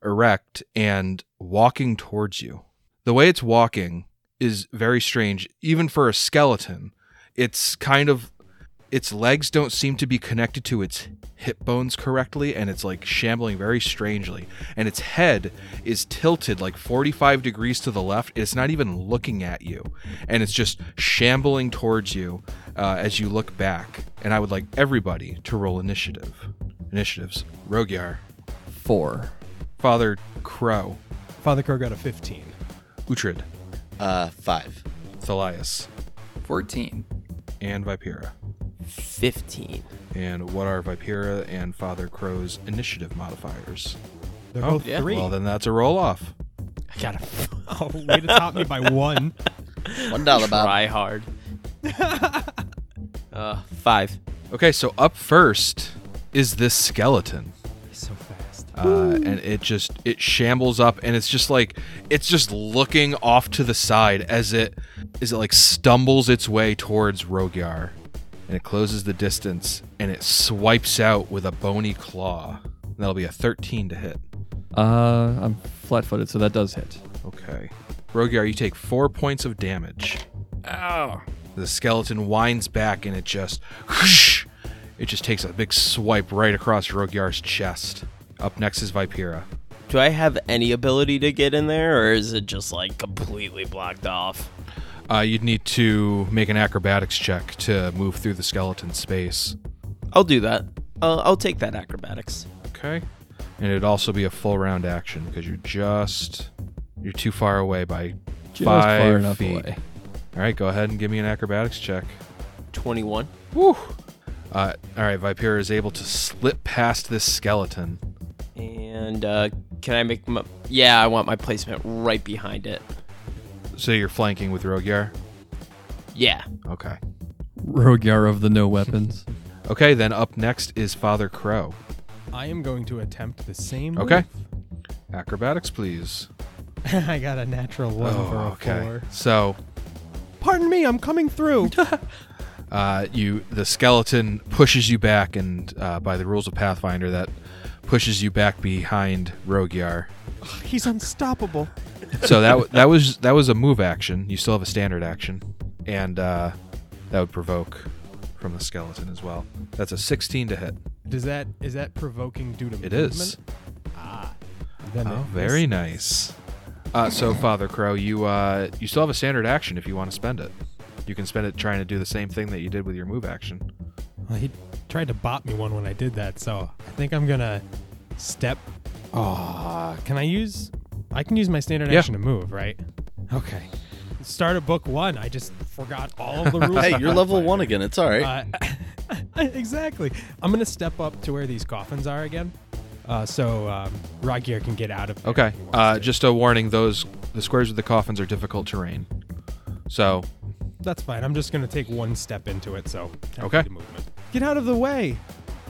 erect and walking towards you. The way it's walking is very strange. Even for a skeleton it's kind of its legs don't seem to be connected to its hip bones correctly and it's like shambling very strangely. And its head is tilted like 45 degrees to the left it's not even looking at you. And it's just shambling towards you uh, as you look back. And i would like everybody to roll initiative. Initiatives. Rogyar Four. father crow. Father Crow got a 15. Uhtred, Uh, 5. thalias. 14. and vipera 15. And what are Vipera and Father Crow's initiative modifiers? They're Oh, both yeah. three. Well, then that's a roll off. I got a oh, way to top me by one. One dollar, Bob. try hard. uh, five. Okay, so up first is this skeleton. so fast. Uh, and it just it shambles up and it's just like it's just looking off to the side as it as it like stumbles its way towards Rogyar and it closes the distance and it swipes out with a bony claw. That'll be a 13 to hit. Uh, I'm flat-footed, so that does hit. Okay. Rogyar, you take 4 points of damage. Ow. The skeleton winds back and it just whoosh, it just takes a big swipe right across Rogyar's chest. Up next is Vipera. Do I have any ability to get in there, or is it just like completely blocked off? Uh, you'd need to make an acrobatics check to move through the skeleton space. I'll do that. I'll, I'll take that acrobatics. Okay. And it'd also be a full round action because you're just you're too far away by Just Five far enough feet. away. All right, go ahead and give me an acrobatics check. 21. Woo. Uh, all right, Vipera is able to slip past this skeleton. And uh, can I make my. Yeah, I want my placement right behind it. So you're flanking with Rogyar. Yeah. Okay. Rogyar of the no weapons. Okay, then up next is Father Crow. I am going to attempt the same. Okay. move. Acrobatics, please. I got a natural one for a Oh, okay. four. So Pardon me, I'm coming through. uh, you the skeleton pushes you back, and uh, by the rules of Pathfinder, that pushes you back behind Rogyar. He's unstoppable. So that that was that was a move action. You still have a standard action, and uh, that would provoke from the skeleton as well. That's a 16 to hit. Does that is that provoking due to It is. Ah. Then Oh, it very nice. Uh, so Father Crow, you uh, you still have a standard action if you want to spend it. You can spend it trying to do the same thing that you did with your move action. Well, he tried to bop me one when I did that, so I think I'm gonna step. Oh, can I use? I can use my standard Yeah. action to move, right? Okay. Start at book one. I just forgot all of the rules. Hey, you're level one again. It's all right. Uh, exactly. I'm gonna step up to where these coffins are again, uh, so um, Rogier can get out of. There Okay. if he wants Uh, just a warning: those the squares with the coffins are difficult terrain. So that's fine. I'm just gonna take one step into it. So Okay. movement. Get out of the way.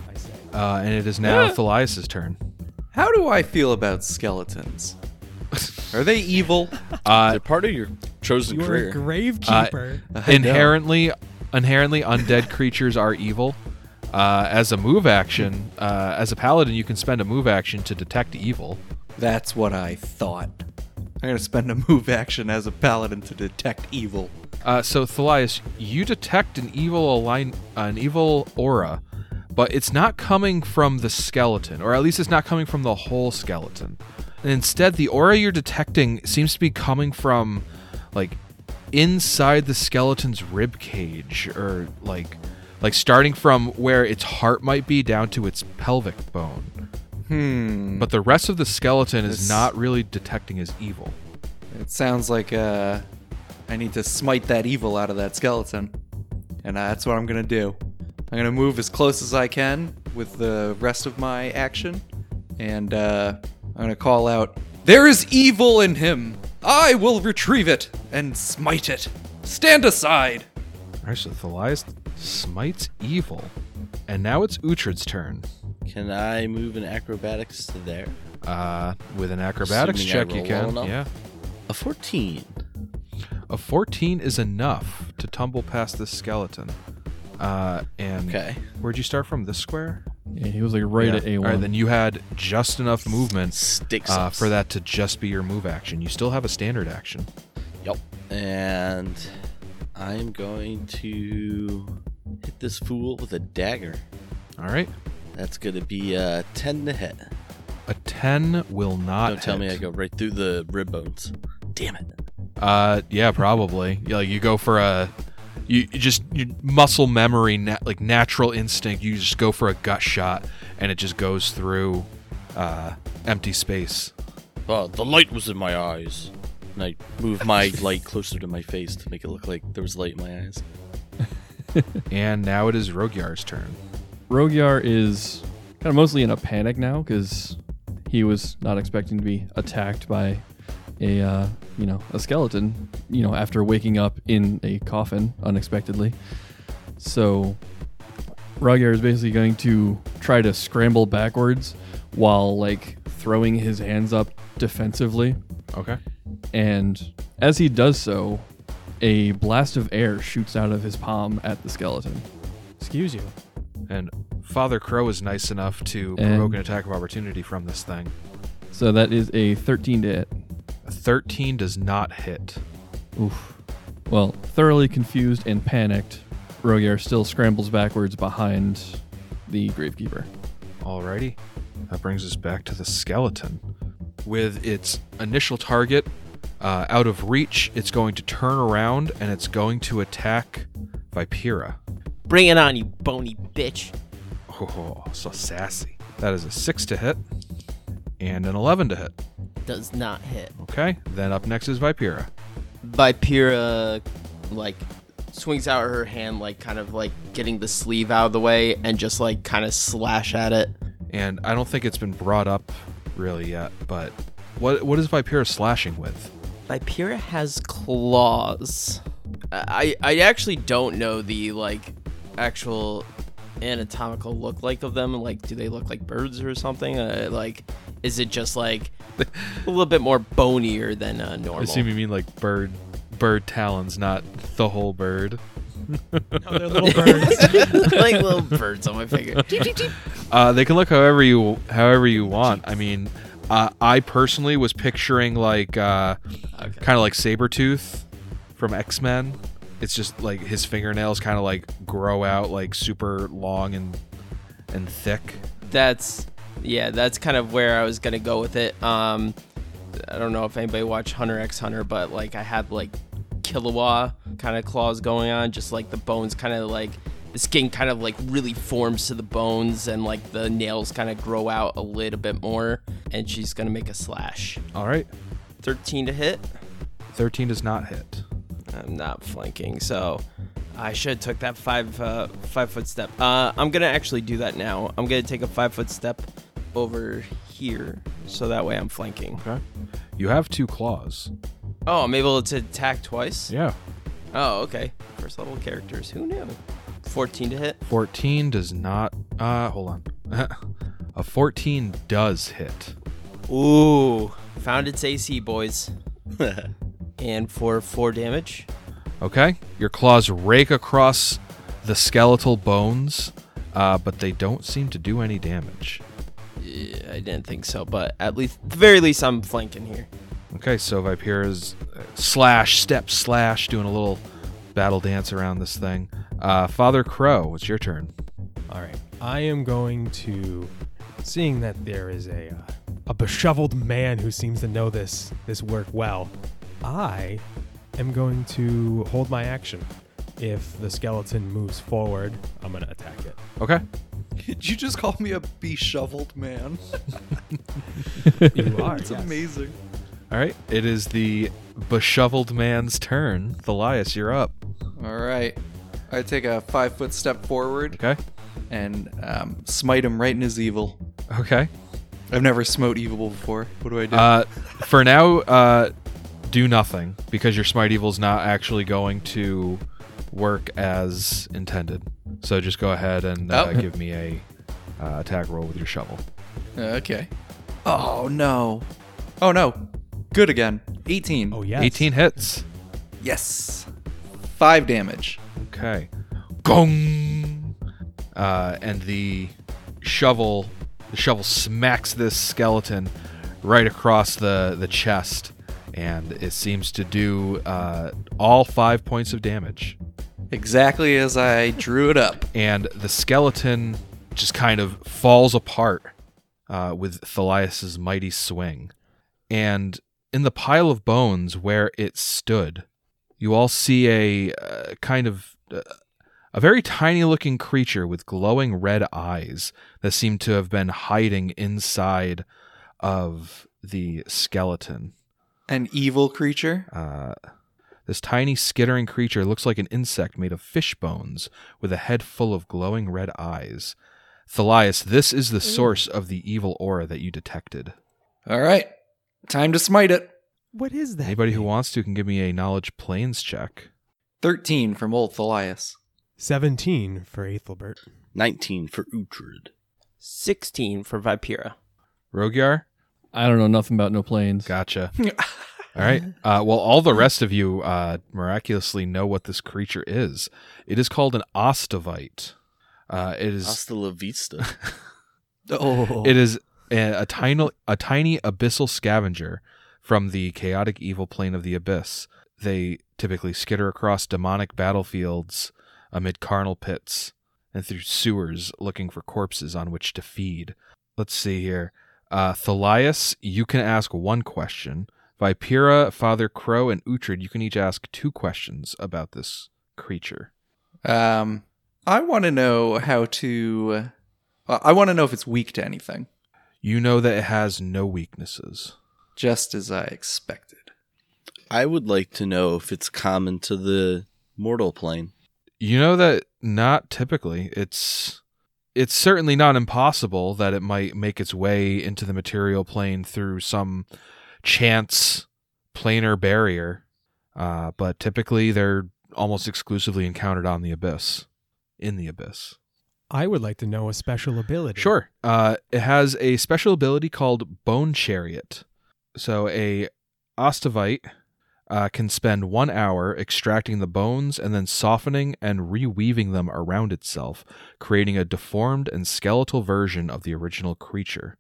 I say. uh, and it is now Thalias's turn. How do I feel about skeletons? Are they evil? Uh, They're part of your chosen You're career. a gravekeeper. inherently, inherently, undead creatures are evil. Uh, as a move action, uh, as a paladin, you can spend a move action to detect evil. That's what I thought. I'm gonna spend a move action as a paladin to detect evil. Uh, so Thalias, you detect an evil align, an evil aura, but it's not coming from the skeleton, or at least it's not coming from the whole skeleton. And instead, the aura you're detecting seems to be coming from, like, inside the skeleton's rib cage, or like, like starting from where its heart might be down to its pelvic bone. Hmm. But the rest of the skeleton is not really detecting as evil. It sounds like uh, I need to smite that evil out of that skeleton. And uh, that's what I'm to do. I'm to move as close as I can with the rest of my action. And uh, I'm going to call out, There is evil in him! I will retrieve it and smite it! Stand aside! All right, so Thalias smites evil, and now it's Uhtred's turn. Can I move an acrobatics to there? Uh, with an acrobatics Assuming I check, you roll can. well enough? Yeah, A 14. a 14 is enough to tumble past this skeleton. Uh, and Okay. where'd you start from? This square? Yeah, he was like right Yeah. at A1. All right, then you had just enough movement Sticks uh, for that to just be your move action. You still have a standard action. Yep. And I'm going to hit this fool with a dagger. All right, That's going to be uh, 10 to hit. a 10 will not. Don't tell me I go right through the rib bones. Damn it. Uh, yeah, probably. Yeah, like you go for a, you, you just you muscle memory, na- like natural instinct. You just go for a gut shot, and it just goes through, uh, empty space. Oh, the light was in my eyes. And I moved my light closer to my face to make it look like there was light in my eyes. And now it is Rogyar's turn. Rogyar is kind of mostly in a panic now because he was not expecting to be attacked by a uh, you know a skeleton. You know after waking up in a coffin unexpectedly. So Rogyar is basically going to try to scramble backwards while like throwing his hands up defensively. Okay. And as he does so, a blast of air shoots out of his palm at the skeleton. Excuse you. And Father Crow is nice enough to And- provoke an attack of opportunity from this thing. So that is a 13 to hit. A 13 does not hit. Oof. Well, thoroughly confused and panicked, Rogier still scrambles backwards behind the Gravekeeper. Alrighty. That brings us back to the skeleton. With its initial target uh, out of reach, it's going to turn around and it's going to attack Vipera. Bring it on, you bony bitch. Oh, so sassy. That is a 6 to hit and an 11 to hit. Does not hit. Okay, then up next is Vipera. Vipera like swings out her hand, like kind of like getting the sleeve out of the way, and just like kind of slash at it. And I don't think it's been brought up really yet, but what what is Vipera slashing with? Vipera has claws. I I actually don't know the like actual anatomical look like of them. Like, do they look like birds or something? Uh, like, is it just like a little bit more bonier than uh, I normal? assume you mean like bird bird talons, not the whole bird. No, they're little birds. like little birds on my finger. Uh, they can look however you however you want. I mean, uh, I personally was picturing like uh, Okay. kind of like Sabretooth from X Men. It's just like his fingernails kind of like grow out like super long and and thick. That's yeah, that's kind of where I was gonna go with it. Um, I don't know if anybody watched Hunter X Hunter, but like I had like Killua kind of claws going on, just like the bones kind of like the skin kind of like really forms to the bones, and like the nails kind of grow out a little bit more. And she's gonna make a slash. All right, Thirteen to hit. thirteen does not hit. I'm not flanking, so I should have took that five uh, five foot step. Uh, I'm gonna actually do that now. I'm gonna take a five foot step over here, so that way I'm flanking. Okay, you have two claws. Oh, I'm able to attack twice. Yeah, Oh, okay. First level characters. Who knew? 14 to hit. fourteen does not. Uh, hold on. A fourteen does hit. Ooh, found its AC, boys. And for four damage. Okay, your claws rake across the skeletal bones, uh, but they don't seem to do any damage. Yeah, I didn't think so, but at least, at the very least, I'm flanking here. Okay, so Vipera's uh, slash, step, slash, doing a little battle dance around this thing. Uh, Father Crow, it's your turn. All right. I am going to, seeing that there is a uh, a beshoveled man who seems to know this this work well. I am going to hold my action. If the skeleton moves forward, I'm gonna attack it. Okay. Did you just call me a beshoveled man? You are. It's yes. amazing. All right. It is the beshoveled man's turn. Thalias, you're up. All right. I take a five foot step forward Okay. and um, smite him right in his evil. Okay. I've never smote evil before. What do I do? Uh, for now, uh, do nothing because your smite evil's not actually going to work as intended. So just go ahead and uh, Oh. give me a uh, attack roll with your shovel. okay. Oh no. Oh no. Good again. 18. Oh yeah. 18 hits. Yes. Five damage. Okay. Gong. Uh, and the shovel, the shovel smacks this skeleton right across the the chest, and it seems to do uh, all five points of damage. Exactly as I drew it up. and the skeleton just kind of falls apart uh, with Thalias's mighty swing. And in the pile of bones where it stood, you all see a uh, kind of uh, a very tiny looking creature with glowing red eyes that seem to have been hiding inside of the skeleton. An evil creature. Uh, this tiny skittering creature looks like an insect made of fish bones with a head full of glowing red eyes. Thalias, this is the source of the evil aura that you detected. All right. Time to smite it. What is that? Anybody who wants to can give me a knowledge planes check. 13 from old Thalias. Seventeen for Ethelbert. 19 for Uhtred. 16 for Vipera. Rogyar? I don't know nothing about no planes. Gotcha. All right. Uh, well, all the rest of you uh, miraculously know what this creature is. It is called an ostovite. Uh, it is Hasta la vista. Oh. It is a, a tiny, a tiny abyssal scavenger from the chaotic evil plane of the abyss. They typically skitter across demonic battlefields amid carnal pits and through sewers looking for corpses on which to feed. Let's see here. Uh, Thalias, you can ask one question. Vipera, Father Crow, and Uhtred, you can each ask two questions about this creature. Um, I want to know how to. Uh, I want to know if it's weak to anything, You know that it has no weaknesses. just as I expected. I would like to know if it's common to the mortal plane. You know that not typically. It's it's certainly not impossible that it might make its way into the material plane through some chance planar barrier. Uh, but typically they're almost exclusively encountered on the abyss. In the abyss. I would like to know a special ability. Sure. Uh, it has a special ability called Bone Chariot. So a Ostovite uh, can spend one hour extracting the bones and then softening and reweaving them around itself, creating a deformed and skeletal version of the original creature.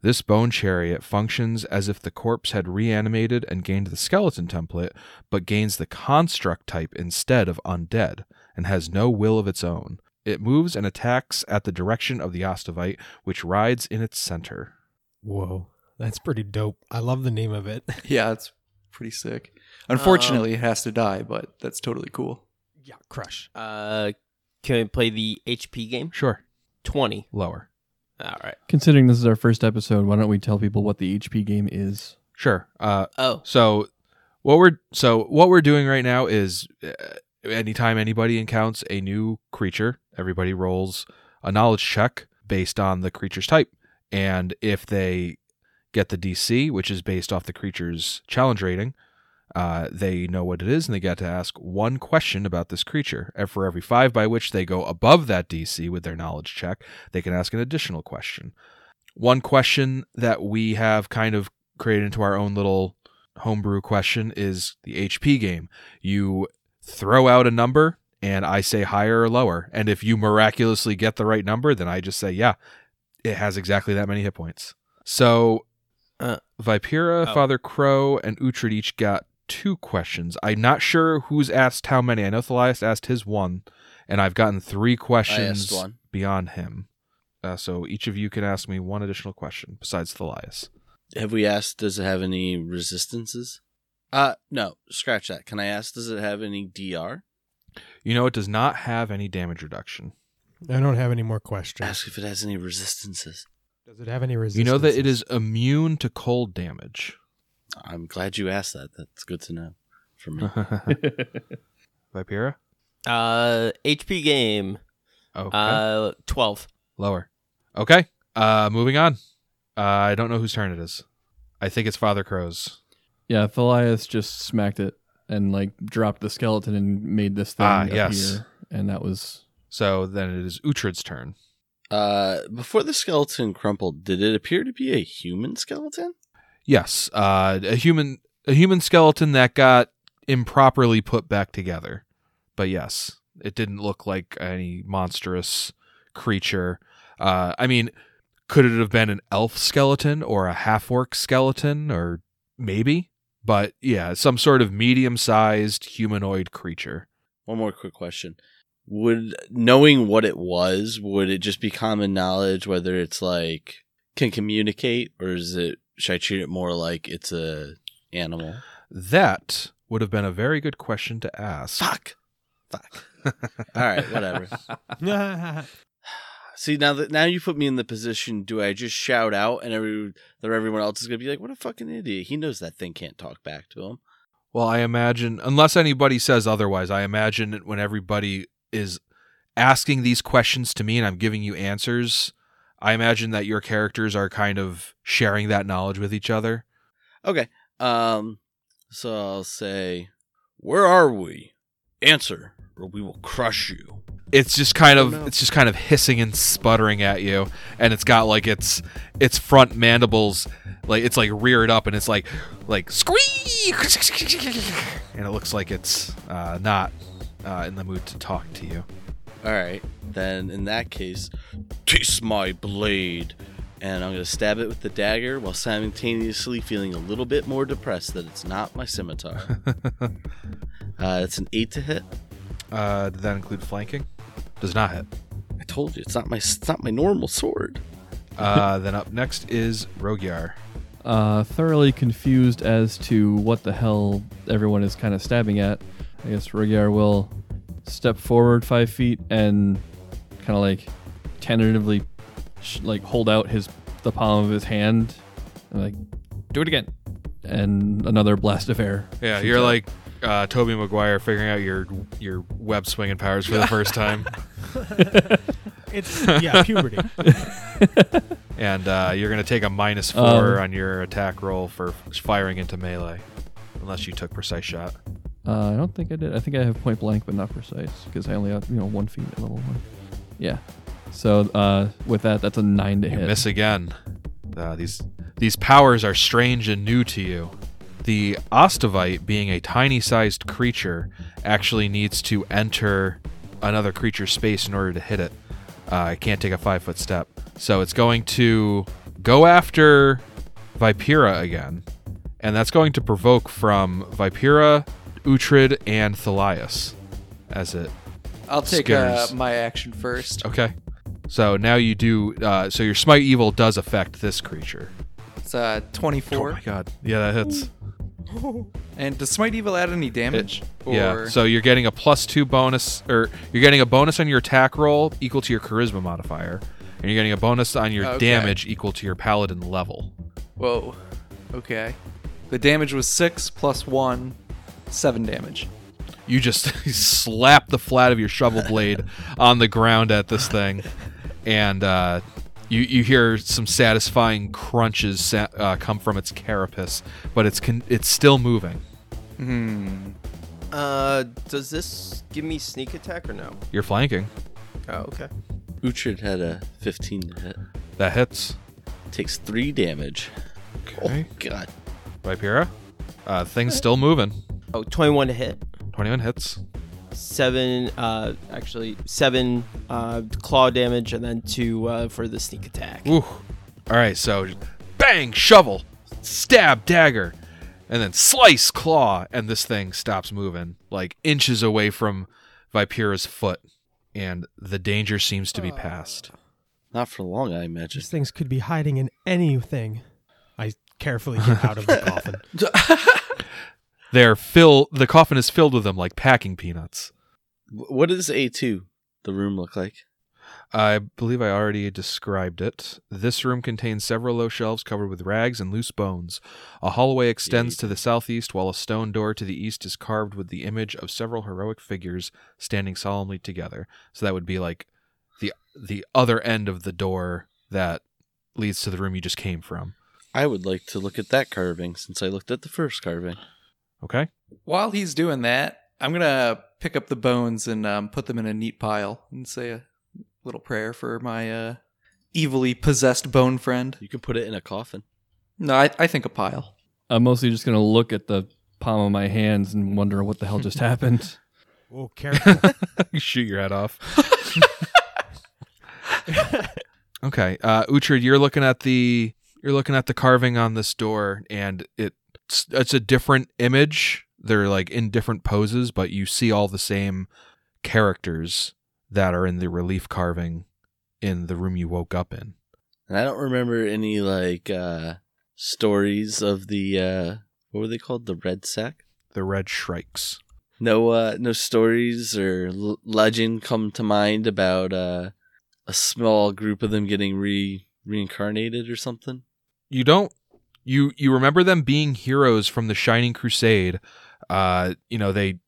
This bone chariot functions as if the corpse had reanimated and gained the skeleton template, but gains the construct type instead of undead, and has no will of its own. It moves and attacks at the direction of the Ostovite, which rides in its center. Whoa, that's pretty dope. I love the name of it. Yeah, it's pretty sick. Unfortunately, it has to die, but that's totally cool. yeah, crush. Uh, can we play the HP game? Sure, 20. lower. All right. Considering this is our first episode, why don't we tell people what the HP game is? Sure. Uh, Oh, So what we're so what we're doing right now is uh, anytime anybody encounters a new creature, everybody rolls a knowledge check based on the creature's type, and if they get the DC, which is based off the creature's challenge rating, uh, they know what it is, and they get to ask one question about this creature. And for every five by which they go above that DC with their knowledge check, they can ask an additional question. One question that we have kind of created into our own little homebrew question is the HP game. You throw out a number and I say higher or lower. And if you miraculously get the right number, then I just say, yeah, it has exactly that many hit points. So Uh, Vipera, oh. Father Crow, and Uhtred each got two questions. I'm not sure who's asked how many. I know Thalias asked his one, and I've gotten three questions one. beyond him. Uh, so each of you can ask me one additional question besides Thalias. Have we asked, does it have any resistances? Uh, no, scratch that. Can I ask, does it have any DR? You know, it does not have any damage reduction. I don't have any more questions. Ask if it has any resistances. Does it have any resistance? You know that it is immune to cold damage. I'm glad you asked that. That's good to know for me. Vipera? uh, HP game. Okay. Uh, 12. Lower. Okay. Uh, moving on. Uh, I don't know whose turn it is. I think it's Father Crow's. Yeah, Thalias just smacked it and like dropped the skeleton and made this thing Ah, appear. yes. And that was So then it is Uhtred's turn. Uh, before the skeleton crumpled, did it appear to be a human skeleton? Yes, uh, a human a human skeleton that got improperly put back together. But yes, it didn't look like any monstrous creature. Uh, I mean, could it have been an elf skeleton or a half orc skeleton or maybe? But yeah, some sort of medium sized humanoid creature. One more quick question. Would knowing what it was, would it just be common knowledge whether it's like can communicate or is it should I treat it more like it's a animal? That would have been a very good question to ask. Fuck. Fuck. All right, whatever. See now that now you put me in the position, do I just shout out and every that everyone else is gonna be like, "What a fucking idiot! He knows that thing can't talk back to him." Well, I imagine, unless anybody says otherwise, I imagine when everybody is asking these questions to me and I'm giving you answers, I imagine that your characters are kind of sharing that knowledge with each other. Okay. Um. So I'll say, "Where are we? Answer, or we will crush you." It's just kind of Oh, no. it's just kind of hissing and sputtering at you, and it's got like its its front mandibles like it's like reared up and it's like like squeak, and it looks like it's uh, not uh, in the mood to talk to you. All right. Then in that case, taste my blade, and I'm gonna stab it with the dagger while simultaneously feeling a little bit more depressed that it's not my scimitar. uh, it's an eight to hit. Uh, did that include flanking? Does not hit. I told you it's not my it's not my normal sword. Uh, then up next is Rogyar. uh, thoroughly confused as to what the hell everyone is kind of stabbing at. I guess Rogyar will step forward five feet and kind of like tentatively sh- like hold out his the palm of his hand and like do it again and another blast of air. Yeah, shoots you're out. like uh, Tobey Maguire figuring out your your web swinging powers for the first time, It's yeah, puberty. and uh, you're gonna take a minus Um, four on your attack roll for firing into melee, unless you took precise shot. Uh, I don't think I did. I think I have point blank, but not precise because I only have you know one feet at level one. Yeah. So uh, with that, that's a nine to You hit. miss again. Uh, these these powers are strange and new to you. The Ostovite, being a tiny-sized creature, actually needs to enter another creature's space in order to hit it. Uh, it can't take a five-foot step, so it's going to go after Vipera again, and that's going to provoke from Vipera, Uhtred, and Thalias as it I'll take uh, Skitters. my action first. Okay. So now you do. Uh, so your smite evil does affect this creature. It's uh, Oh 24. my god. Yeah, that hits. and does Smite Evil add any damage? Yeah. So you're getting a plus two bonus, or you're getting a bonus on your attack roll equal to your charisma modifier, and you're getting a bonus on your Okay. damage equal to your paladin level. Whoa. Okay. The damage was six plus one, seven damage. You just slap the flat of your shovel blade on the ground at this thing, and uh, you you hear some satisfying crunches sa- uh, come from its carapace, but it's con- it's still moving. Hmm. Uh, does this give me sneak attack or no? You're flanking. Oh, okay. Uhtred had a 15 to hit. That hits. Takes three damage. Okay. Oh god. Vipera. Uh, thing's still moving. Oh, 21 to hit. 21 hits. Seven, uh, actually, seven uh, claw damage, and then two uh, for the sneak attack. Ooh. All right, so bang, shovel, stab, dagger, and then slice, claw, and this thing stops moving, like inches away from Vipera's foot, and the danger seems to be past. Not for long, I imagine. These things could be hiding in anything. I carefully get out of the coffin. They're fill. The coffin is filled with them like packing peanuts. Wh- What does A2, the room, look like? I believe I already described it. This room contains several low shelves covered with rags and loose bones. A hallway extends to the southeast, while a stone door to the east is carved with the image of several heroic figures standing solemnly together. So that would be like the the other end of the door that leads to the room you just came from. I would like to look at that carving since I looked at the first carving. Okay. While he's doing that, I'm gonna pick up the bones and um, put them in a neat pile and say a little prayer for my uh, evilly possessed bone friend. You can put it in a coffin. No, I, I think a pile. I'm mostly just gonna look at the palm of my hands and wonder what the hell just happened. Oh, careful. you shoot your head off. okay, uh, Uhtred, you're looking at the you're looking at the carving on this door, and it's it's a different image. They're like in different poses, but you see all the same characters that are in the relief carving in the room you woke up in. And I don't remember any like uh stories of the uh what were they called? The red sack? The red shrikes. No uh no stories or l- legend come to mind about uh a small group of them getting re reincarnated or something. you don't you you remember them being heroes from the shining crusade uh you know they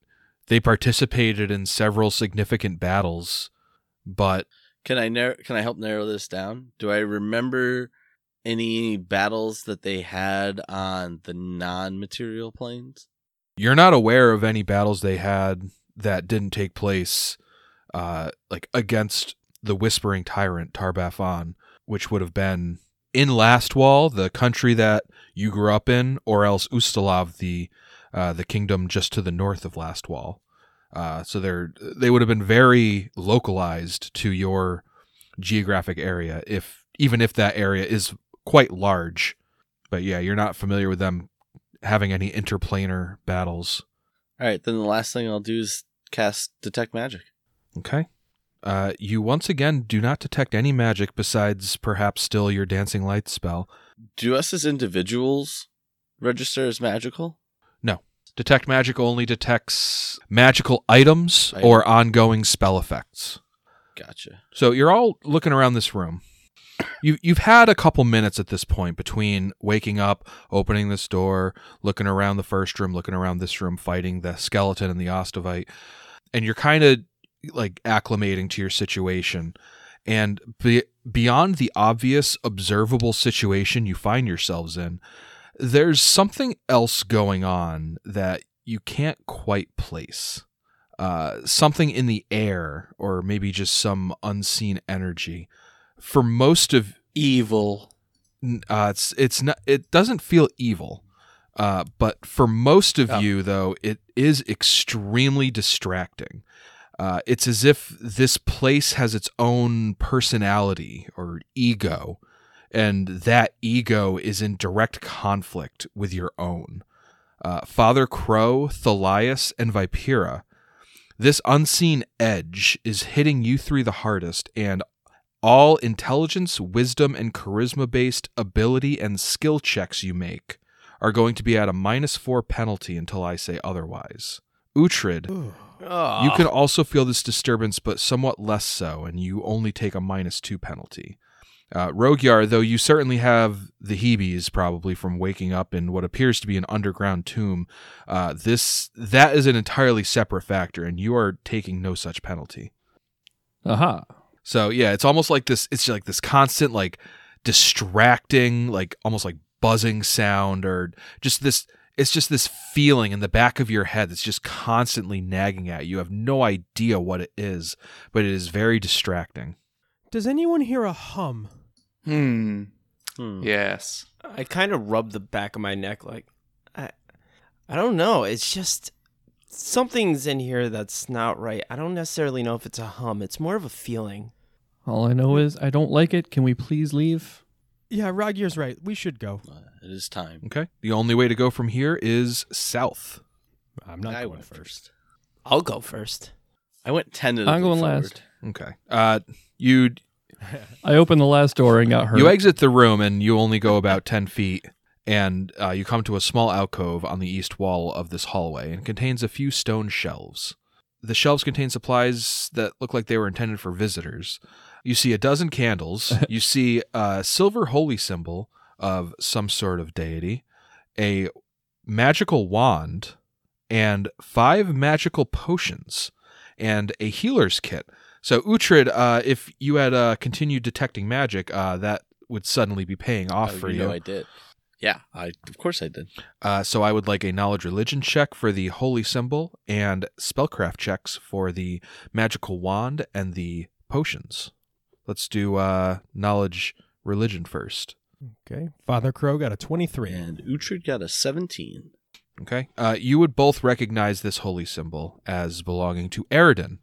they participated in several significant battles but Can I narrow, can I help narrow this down? Do I remember any battles that they had on the non-material planes? you're not aware of any battles they had that didn't take place uh like against the whispering tyrant Tar-Baphon which would have been in Lastwall the country that you grew up in or else Ustalav the uh the kingdom just to the north of Lastwall uh so they're they would have been very localized to your geographic area if even if that area is quite large but yeah you're not familiar with them having any interplanar battles. All right, then the last thing I'll do is cast detect magic. Okay. Uh, you once again do not detect any magic besides perhaps still your dancing light spell. Do us as individuals register as magical? No. Detect magic only detects magical items Item. or ongoing spell effects. Gotcha. So you're all looking around this room, you you've had a couple minutes at this point between waking up, opening this door, looking around the first room, looking around this room, fighting the skeleton and the Ostovite, and you're kind of like acclimating to your situation. And be, beyond the obvious observable situation you find yourselves in, there's something else going on that you can't quite place. Uh, something in the air, or maybe just some unseen energy. For most of Evil. Uh, it's it's not it doesn't feel evil uh, but for most of Oh. you though it is extremely distracting uh, it's as if this place has its own personality or ego and that ego is in direct conflict with your own uh, father crow thalias and vipera this unseen edge is hitting you three the hardest and all intelligence, wisdom, and charisma based ability and skill checks you make are going to be at a minus four penalty until I say otherwise. Uhtred, Oh. you can also feel this disturbance, but somewhat less so, and you only take a minus two penalty. Uh, Rogyar, though you certainly have the heebies probably from waking up in what appears to be an underground tomb, uh, this that is an entirely separate factor, and you are taking no such penalty. Aha. So yeah, it's almost like this. It's like this constant, like distracting, like almost like buzzing sound, or just this. It's just this feeling in the back of your head that's just constantly nagging at you. You have no idea what it is, but it is very distracting. Does anyone hear a hum? Hmm. Hmm. Yes. I kind of rub the back of my neck like I I don't know. It's just something's in here that's not right. I don't necessarily know if it's a hum. It's more of a feeling. All I know is I don't like it. Can we please leave? Yeah, Rogier's right. We should go. Uh, it is time. Okay, the only way to go from here is south. I'm not I going went first. first. I'll go first. I went tentatively I'm going forward. last. Okay, uh, you I opened the last door and got hurt. You exit the room and you only go about 10 feet, and uh, you come to a small alcove on the east wall of this hallway and contains a few stone shelves. The shelves contain supplies that look like they were intended for visitors. You see a dozen candles. you see a silver holy symbol of some sort of deity, a magical wand, and five magical potions, and a healer's kit. So Uhtred, uh, if you had uh, continued detecting magic, uh, that would suddenly be paying off Oh, for you you. I did. Yeah, I of course I did. Uh, so I would like a knowledge religion check for the holy symbol and spellcraft checks for the magical wand and the potions. Let's do uh, knowledge religion first. Okay. Father Crow got a 23. And Uhtred got a 17. Okay. Uh, you would both recognize this holy symbol as belonging to Aroden.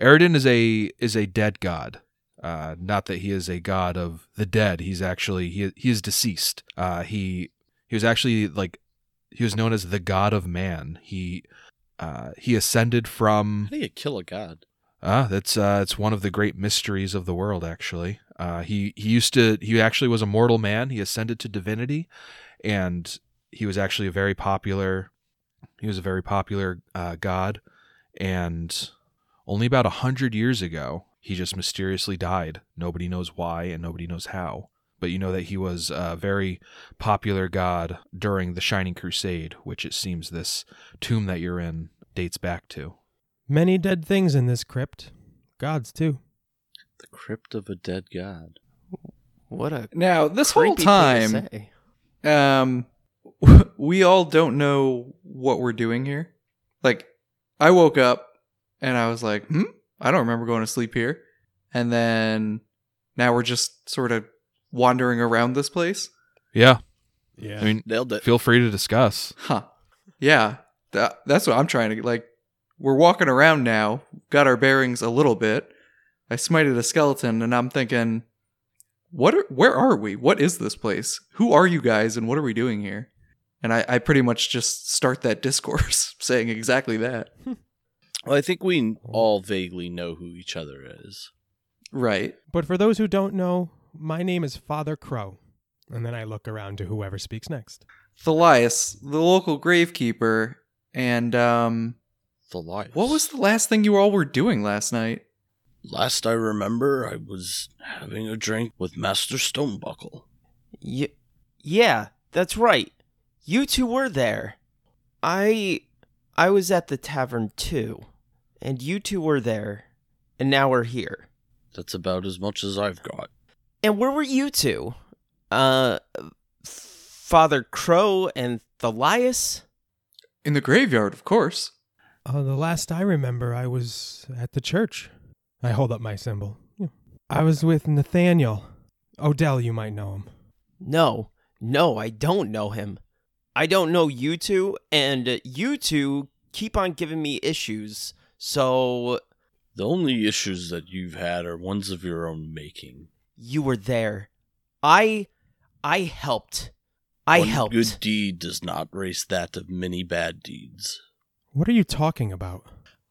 Aroden is a is a dead god. Uh, not that he is a god of the dead. He's actually he he is deceased. Uh, he he was actually like he was known as the god of man. He uh, he ascended from How do you kill a god? Ah, that's uh, it's one of the great mysteries of the world. Actually, uh, he he used to he actually was a mortal man. He ascended to divinity, and he was actually a very popular. He was a very popular uh, god, and only about a hundred years ago, he just mysteriously died. Nobody knows why, and nobody knows how. But you know that he was a very popular god during the Shining Crusade, which it seems this tomb that you're in dates back to. Many dead things in this crypt. Gods, too. The crypt of a dead god. What a Now, this whole creepy thing to time, um, we all don't know what we're doing here. Like, I woke up and I was like, hmm, I don't remember going to sleep here. And then now we're just sort of wandering around this place. Yeah, Yeah. I mean, Nailed it. feel free to discuss. Huh. Yeah. That, that's what I'm trying to like. We're walking around now, got our bearings a little bit. I smited a skeleton and I'm thinking, what are, where are we? What is this place? Who are you guys and what are we doing here? And I, I pretty much just start that discourse saying exactly that. Well, I think we all vaguely know who each other is. Right. but for those who don't know, my name is Father Crow. And then I look around to whoever speaks next. Thalias, the local gravekeeper, and um The life. what was the last thing you all were doing last night? Last I remember, I was having a drink with Master Stonebuckle. Y- yeah, that's right. You two were there. I I was at the tavern too, and you two were there, and now we're here. That's about as much as I've got. And where were you two? Uh, Father Crow and Thalias? In the graveyard, of course. Uh, the last I remember, I was at the church. I hold up my symbol. Yeah. I was with Nathaniel. Odell, you might know him. No, no, I don't know him. I don't know you two, and you two keep on giving me issues. So The only issues that you've had are ones of your own making. you were there. I I helped. I One helped. good deed does not race that of many bad deeds. What are you talking about?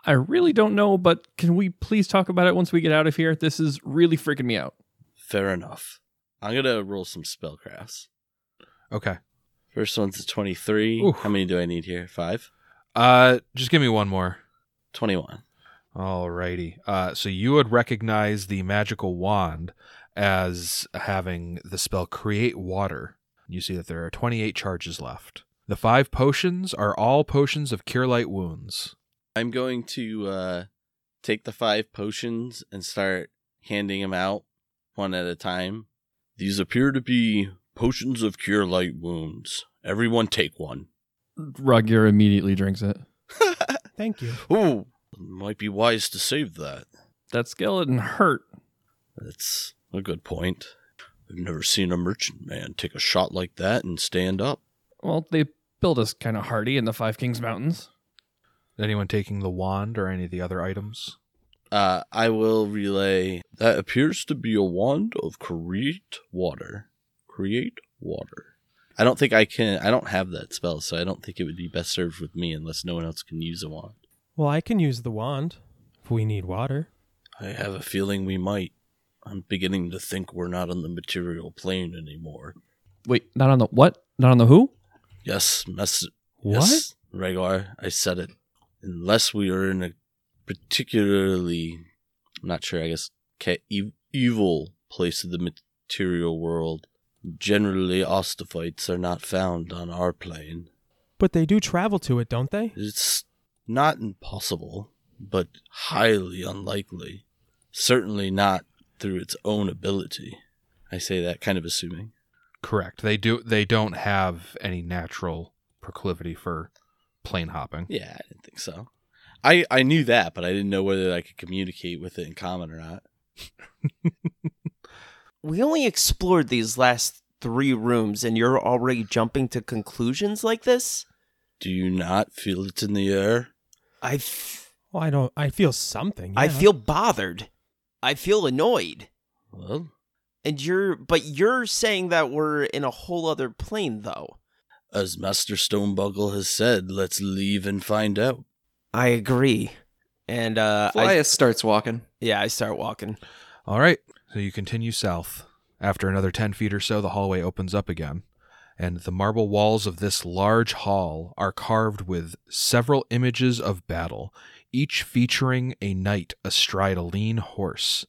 I really don't know, but can we please talk about it once we get out of here? This is really freaking me out. Fair enough. I'm gonna roll some spellcrafts. Okay. First one's a 23. Oof. How many do I need here? Five? Uh, just give me one more. 21. Alrighty. Uh, so you would recognize the magical wand as having the spell Create Water. You see that there are 28 charges left. The five potions are all potions of Cure Light Wounds. I'm going to uh, take the five potions and start handing them out one at a time. These appear to be potions of cure light wounds. Everyone take one. Rugyur immediately drinks it. Thank you. Ooh, might be wise to save that. That skeleton hurt. That's a good point. I've never seen a merchant man take a shot like that and stand up. Well, they built us kind of hardy in the Five Kings Mountains. Anyone taking the wand or any of the other items? Uh, I will relay. That appears to be a wand of create water. Create water. I don't think I can. I don't have that spell, so I don't think it would be best served with me unless no one else can use a wand. Well, I can use the wand if we need water. I have a feeling we might. I'm beginning to think we're not on the material plane anymore. Wait, not on the what? Not on the who? Yes, mess. What? Yes, Rhaegar, I said it. Unless we are in a particularly, I'm not sure, I guess, ca- e- evil place of the material world, generally ostovites are not found on our plane. But they do travel to it, don't they? It's not impossible, but highly unlikely. Certainly not through its own ability. I say that kind of assuming. Correct. They do. They don't have any natural proclivity for plane hopping. Yeah, I didn't think so. I, I knew that, but I didn't know whether I could communicate with it in common or not. We only explored these last three rooms, and you're already jumping to conclusions like this? Do you not feel it in the air? I, f- Well, I don't. I feel something. I feel bothered. I feel annoyed. Well, And you're, but you're saying that we're in a whole other plane, though. as Master Stonebuckle has said, let's leave and find out. I agree. And uh, I, Flyus starts walking. yeah, I start walking. All right. So you continue south. After another 10 feet or so, the hallway opens up again, and the marble walls of this large hall are carved with several images of battle, each featuring a knight astride a lean horse.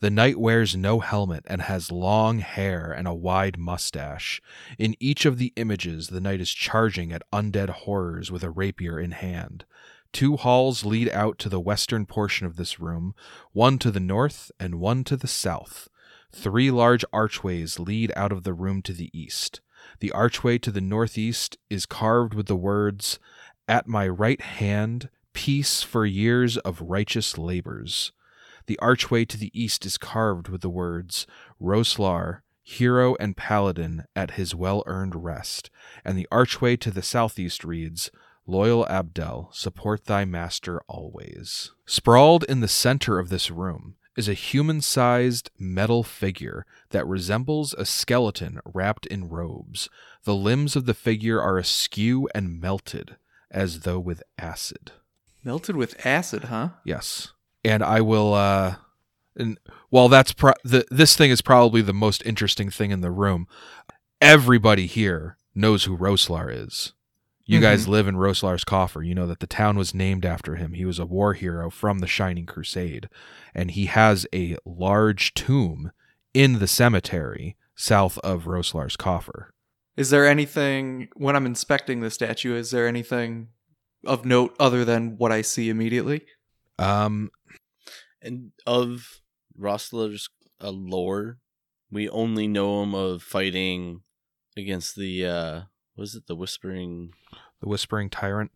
The knight wears no helmet and has long hair and a wide mustache. In each of the images, the knight is charging at undead horrors with a rapier in hand. Two halls lead out to the western portion of this room, one to the north and one to the south. Three large archways lead out of the room to the east. The archway to the northeast is carved with the words, At my right hand, peace for years of righteous labors. The archway to the east is carved with the words, Roslar, hero and paladin at his well earned rest. And the archway to the southeast reads, Loyal Abdel, support thy master always. Sprawled in the center of this room is a human sized metal figure that resembles a skeleton wrapped in robes. The limbs of the figure are askew and melted, as though with acid. Melted with acid, huh? Yes. And I will uh and while that's pro- the this thing is probably the most interesting thing in the room, everybody here knows who Roslar is. You guys live in Roslar's coffer. You know that the town was named after him. He was a war hero from the Shining Crusade, and he has a large tomb in the cemetery south of Roslar's coffer. Is there anything when I'm inspecting the statue? Is there anything of note other than what I see immediately? Um, And of Roslar's uh, lore, we only know him of fighting against the uh was it the whispering the Whispering Tyrant.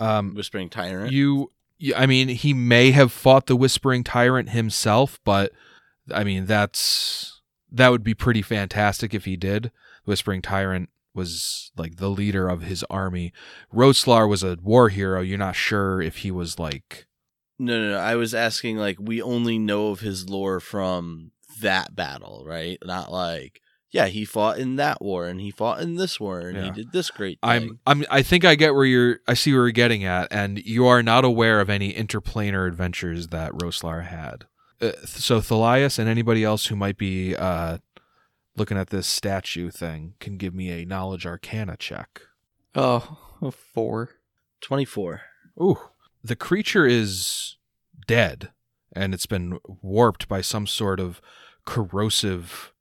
Um, whispering tyrant? you, you, I mean, he may have fought the Whispering Tyrant himself, but I mean, that's that would be pretty fantastic if he did. The Whispering Tyrant was like the leader of his army. Roslar was a war hero. You're not sure if he was like No, no, no. I was asking like we only know of his lore from that battle, right? Not like yeah, he fought in that war and he fought in this war and Yeah. he did this great thing. I'm I'm I think I get where you're I see where you're getting at and you are not aware of any interplanar adventures that Roslar had. Uh, so Thalias and anybody else who might be uh looking at this statue thing can give me a knowledge arcana check. Oh, a four. 24. Ooh. The creature is dead and it's been warped by some sort of corrosive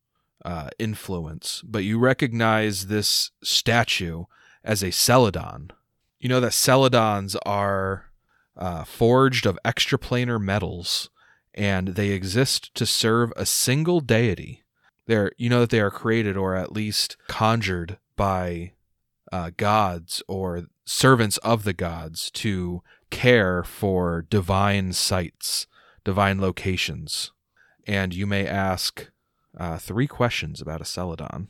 uh, influence, but you recognize this statue as a Celedon. You know that Celedons are uh, forged of extraplanar metals and they exist to serve a single deity. They're, you know that they are created or at least conjured by uh, gods or servants of the gods to care for divine sites, divine locations. And you may ask uh, three questions about a Celedon.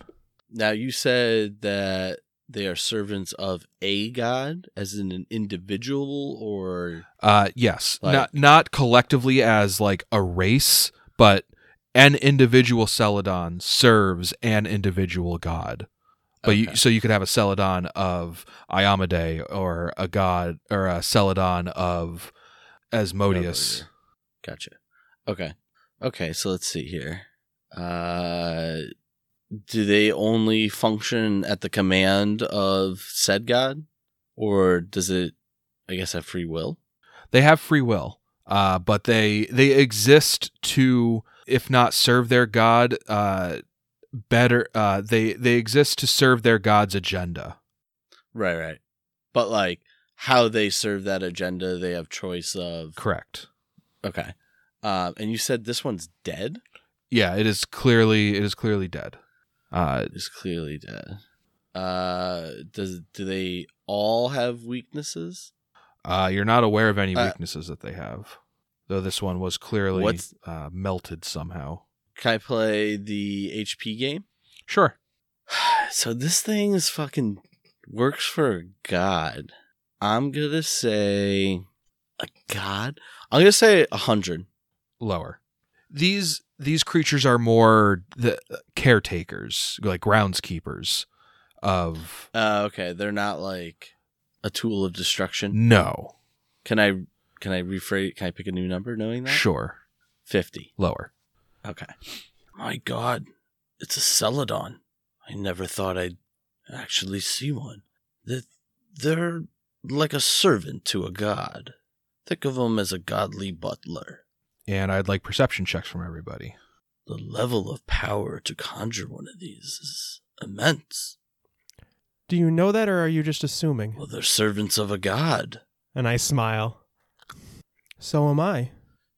Now you said that they are servants of a god as in an individual or Uh, yes, Like- not not collectively as like a race, but an individual Celadon serves an individual god. But you, so you could have a Celedon of Iomedae or a god or a Celedon of Asmodeus. Gotcha. Okay. Okay, so let's see here. Uh do they only function at the command of said god or does it I guess have free will? They have free will, uh, but they they exist to, if not serve their god, uh, better. Uh, they they exist to serve their god's agenda. Right, right. But like how they serve that agenda, they have choice of Correct. Okay. Um and you said this one's dead? Yeah, it is clearly it is clearly dead. Uh, it's clearly dead. Uh does do they all have weaknesses? uh, you're not aware of any Uh, weaknesses that they have, though this one was clearly What's- uh, melted somehow. Can I play the HP game? Sure. So this thing is fucking works for a god. I'm gonna say a god. I'm gonna say a hundred. lower. These these creatures are more the caretakers, like groundskeepers of Uh, okay, they're not like a tool of destruction. no. Can I can I rephrase? Can I pick a new number knowing that? Sure. Fifty. Lower. Okay. My God, it's a Celedon. I never thought I'd actually see one. That they're like a servant to a god. Think of them as a godly butler. And I'd like perception checks from everybody. The level of power to conjure one of these is immense. Do you know that, or are you just assuming? Well, they're servants of a god. And I smile. So am I.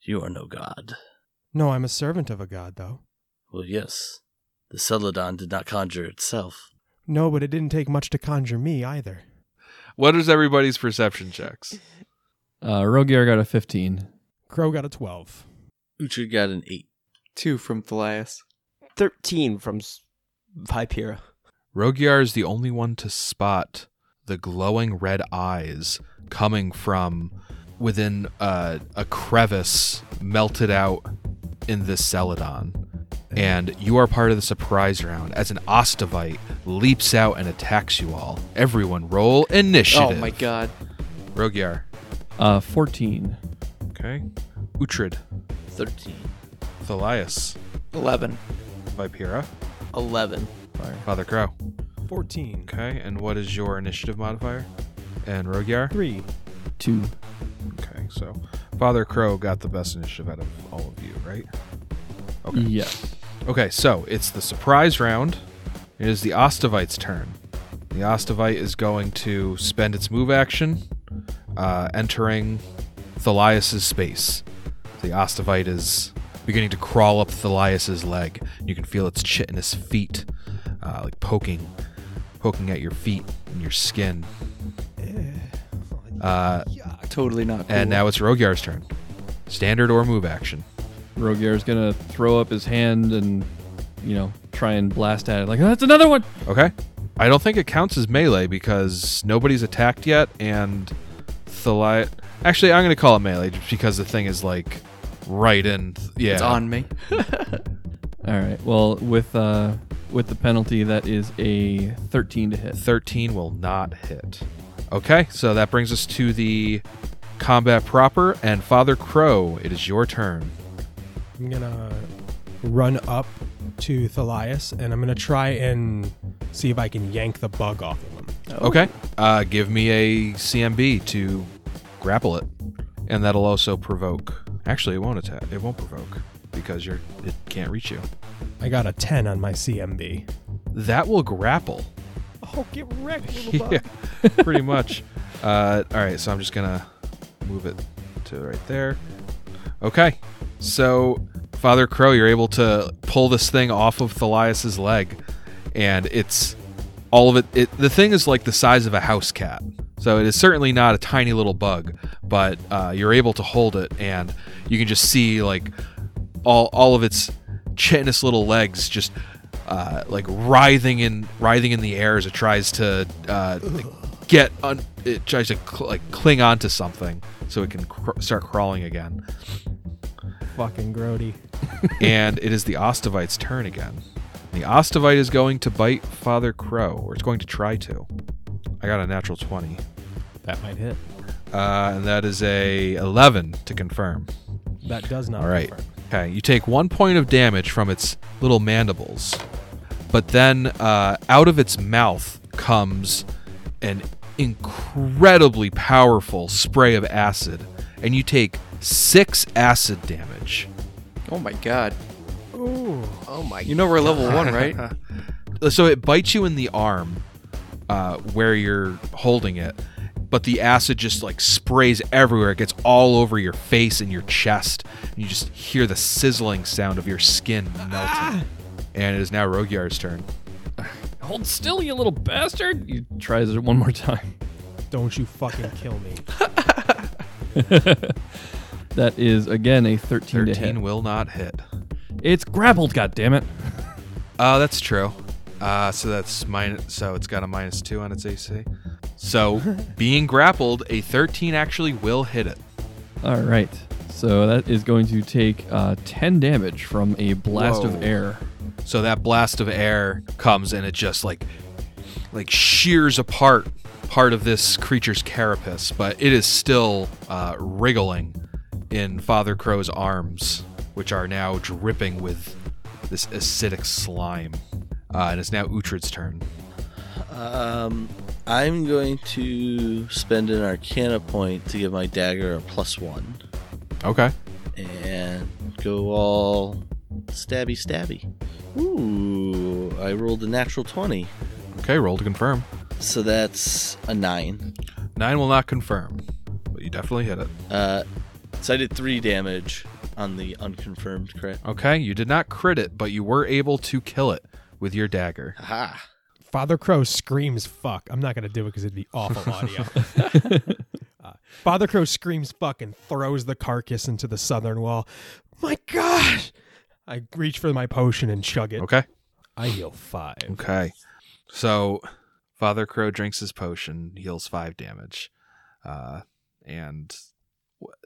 You are no god. No, I'm a servant of a god, though. Well, yes. The Celedon did not conjure itself. No, but it didn't take much to conjure me either. What is everybody's perception checks? Uh, Rogier got a 15. Crow got a 12. Uhtred got an 8. Two from Thalias. 13 from S- Vipera. Rogiar is the only one to spot the glowing red eyes coming from within uh, a crevice melted out in this Celedon. And you are part of the surprise round as an Ostovite leaps out and attacks you all. Everyone roll initiative. Oh my god. Rogiar. Uh, 14. Okay. Uhtred. 13. Thalias. 11. Vipera. 11. Father Crow. 14. Okay, and what is your initiative modifier? And Rogyar? 3. Two. Okay, so Father Crow got the best initiative out of all of you, right? Okay. Yeah. Okay, so it's the surprise round. It is the Ostovite's turn. The Ostovite is going to spend its move action, uh, entering Thalias's space. The Ostovite is beginning to crawl up Thalias's leg. You can feel its chitinous feet, uh, like poking, poking at your feet and your skin. Uh, Totally not cool. and now it's Rogyar's turn. Standard or move action. Rogyar's gonna throw up his hand and, you know, try and blast at it. Like, that's another one! Okay. I don't think it counts as melee because nobody's attacked yet, and Thali. Actually, I'm going to call it melee just because the thing is like right in. Yeah. It's on me. All right. Well, with uh, with the penalty, that is a 13 to hit. 13 will not hit. Okay, so that brings us to the combat proper, and Father Crow, it is your turn. I'm gonna run up to Thalias and I'm gonna try and see if I can yank the bug off of him. Okay. Uh, give me a CMB to grapple it, and that'll also provoke. Actually, it won't attack. It won't provoke because you're it can't reach you. I got a 10 on my CMB. That will grapple. Oh, get wrecked, little yeah, pretty much. Uh, all right, so I'm just gonna move it to right there. Okay, so Father Crow, you're able to pull this thing off of Thalias's leg, and it's all of it, it. The thing is like the size of a house cat, so it is certainly not a tiny little bug, but uh, you're able to hold it, and you can just see like all all of its chitinous little legs just uh, like writhing in writhing in the air as it tries to uh, get un- it tries to cl- like cling onto something so it can cr- start crawling again. Fucking grody. and it is the Ostovite's turn again. The Ostovite is going to bite Father Crow, or it's going to try to. I got a natural twenty, That might hit. uh, and that is a eleven to confirm. That does not. All right. confirm. Okay, you take one point of damage from its little mandibles, but then uh, out of its mouth comes an incredibly powerful spray of acid, and you take six acid damage. Oh my god. Oh my You know we're level one, right? So it bites you in the arm uh, where you're holding it, but the acid just like sprays everywhere. It gets all over your face and your chest. And you just hear the sizzling sound of your skin melting. And it is now Rogyar's turn. Hold still, you little bastard! He tries it one more time. Don't you fucking kill me. That is again a 13, to hit. 13 will not hit. It's grappled, goddammit. Oh, that's true. Uh, so that's minus. So it's got a minus two on its AC. So being grappled, a 13 actually will hit it. All right. So that is going to take uh, 10 damage from a blast Whoa. of air. So that blast of air comes and it just like like shears apart part of this creature's carapace, but it is still uh, wriggling in Father Crow's arms, which are now dripping with this acidic slime. Uh, and it's now Uhtred's turn. Um, I'm going to spend an Arcana point to give my dagger a plus one, Okay. and go all stabby stabby. Ooh, I rolled a natural twenty, Okay, roll to confirm. so that's a nine. Nine will not confirm, but you definitely hit it. Uh, so I did three damage on the unconfirmed crit. Okay, you did not crit it, but you were able to kill it with your dagger. Aha! Father Crow screams fuck. I'm not gonna do it because it'd be awful audio. Uh, Father Crow screams fuck and throws the carcass into the southern wall. My gosh! I reach for my potion and chug it. Okay. I heal five. Okay. So Father Crow drinks his potion, heals five damage. Uh, and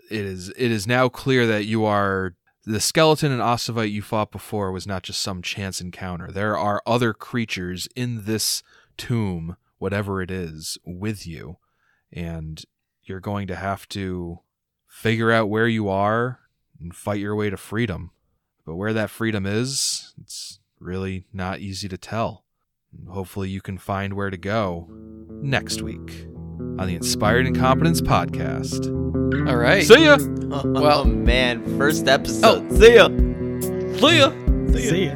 it is it is now clear that you are the skeleton and Ostovite you fought before was not just some chance encounter. There are other creatures in this tomb, whatever it is, with you. And you're going to have to figure out where you are and fight your way to freedom. But where that freedom is, it's really not easy to tell. Hopefully, you can find where to go next week on the Inspired Incompetence Podcast. All right. See ya! Oh, Well- man, first episode. Oh, see ya. See ya. See ya.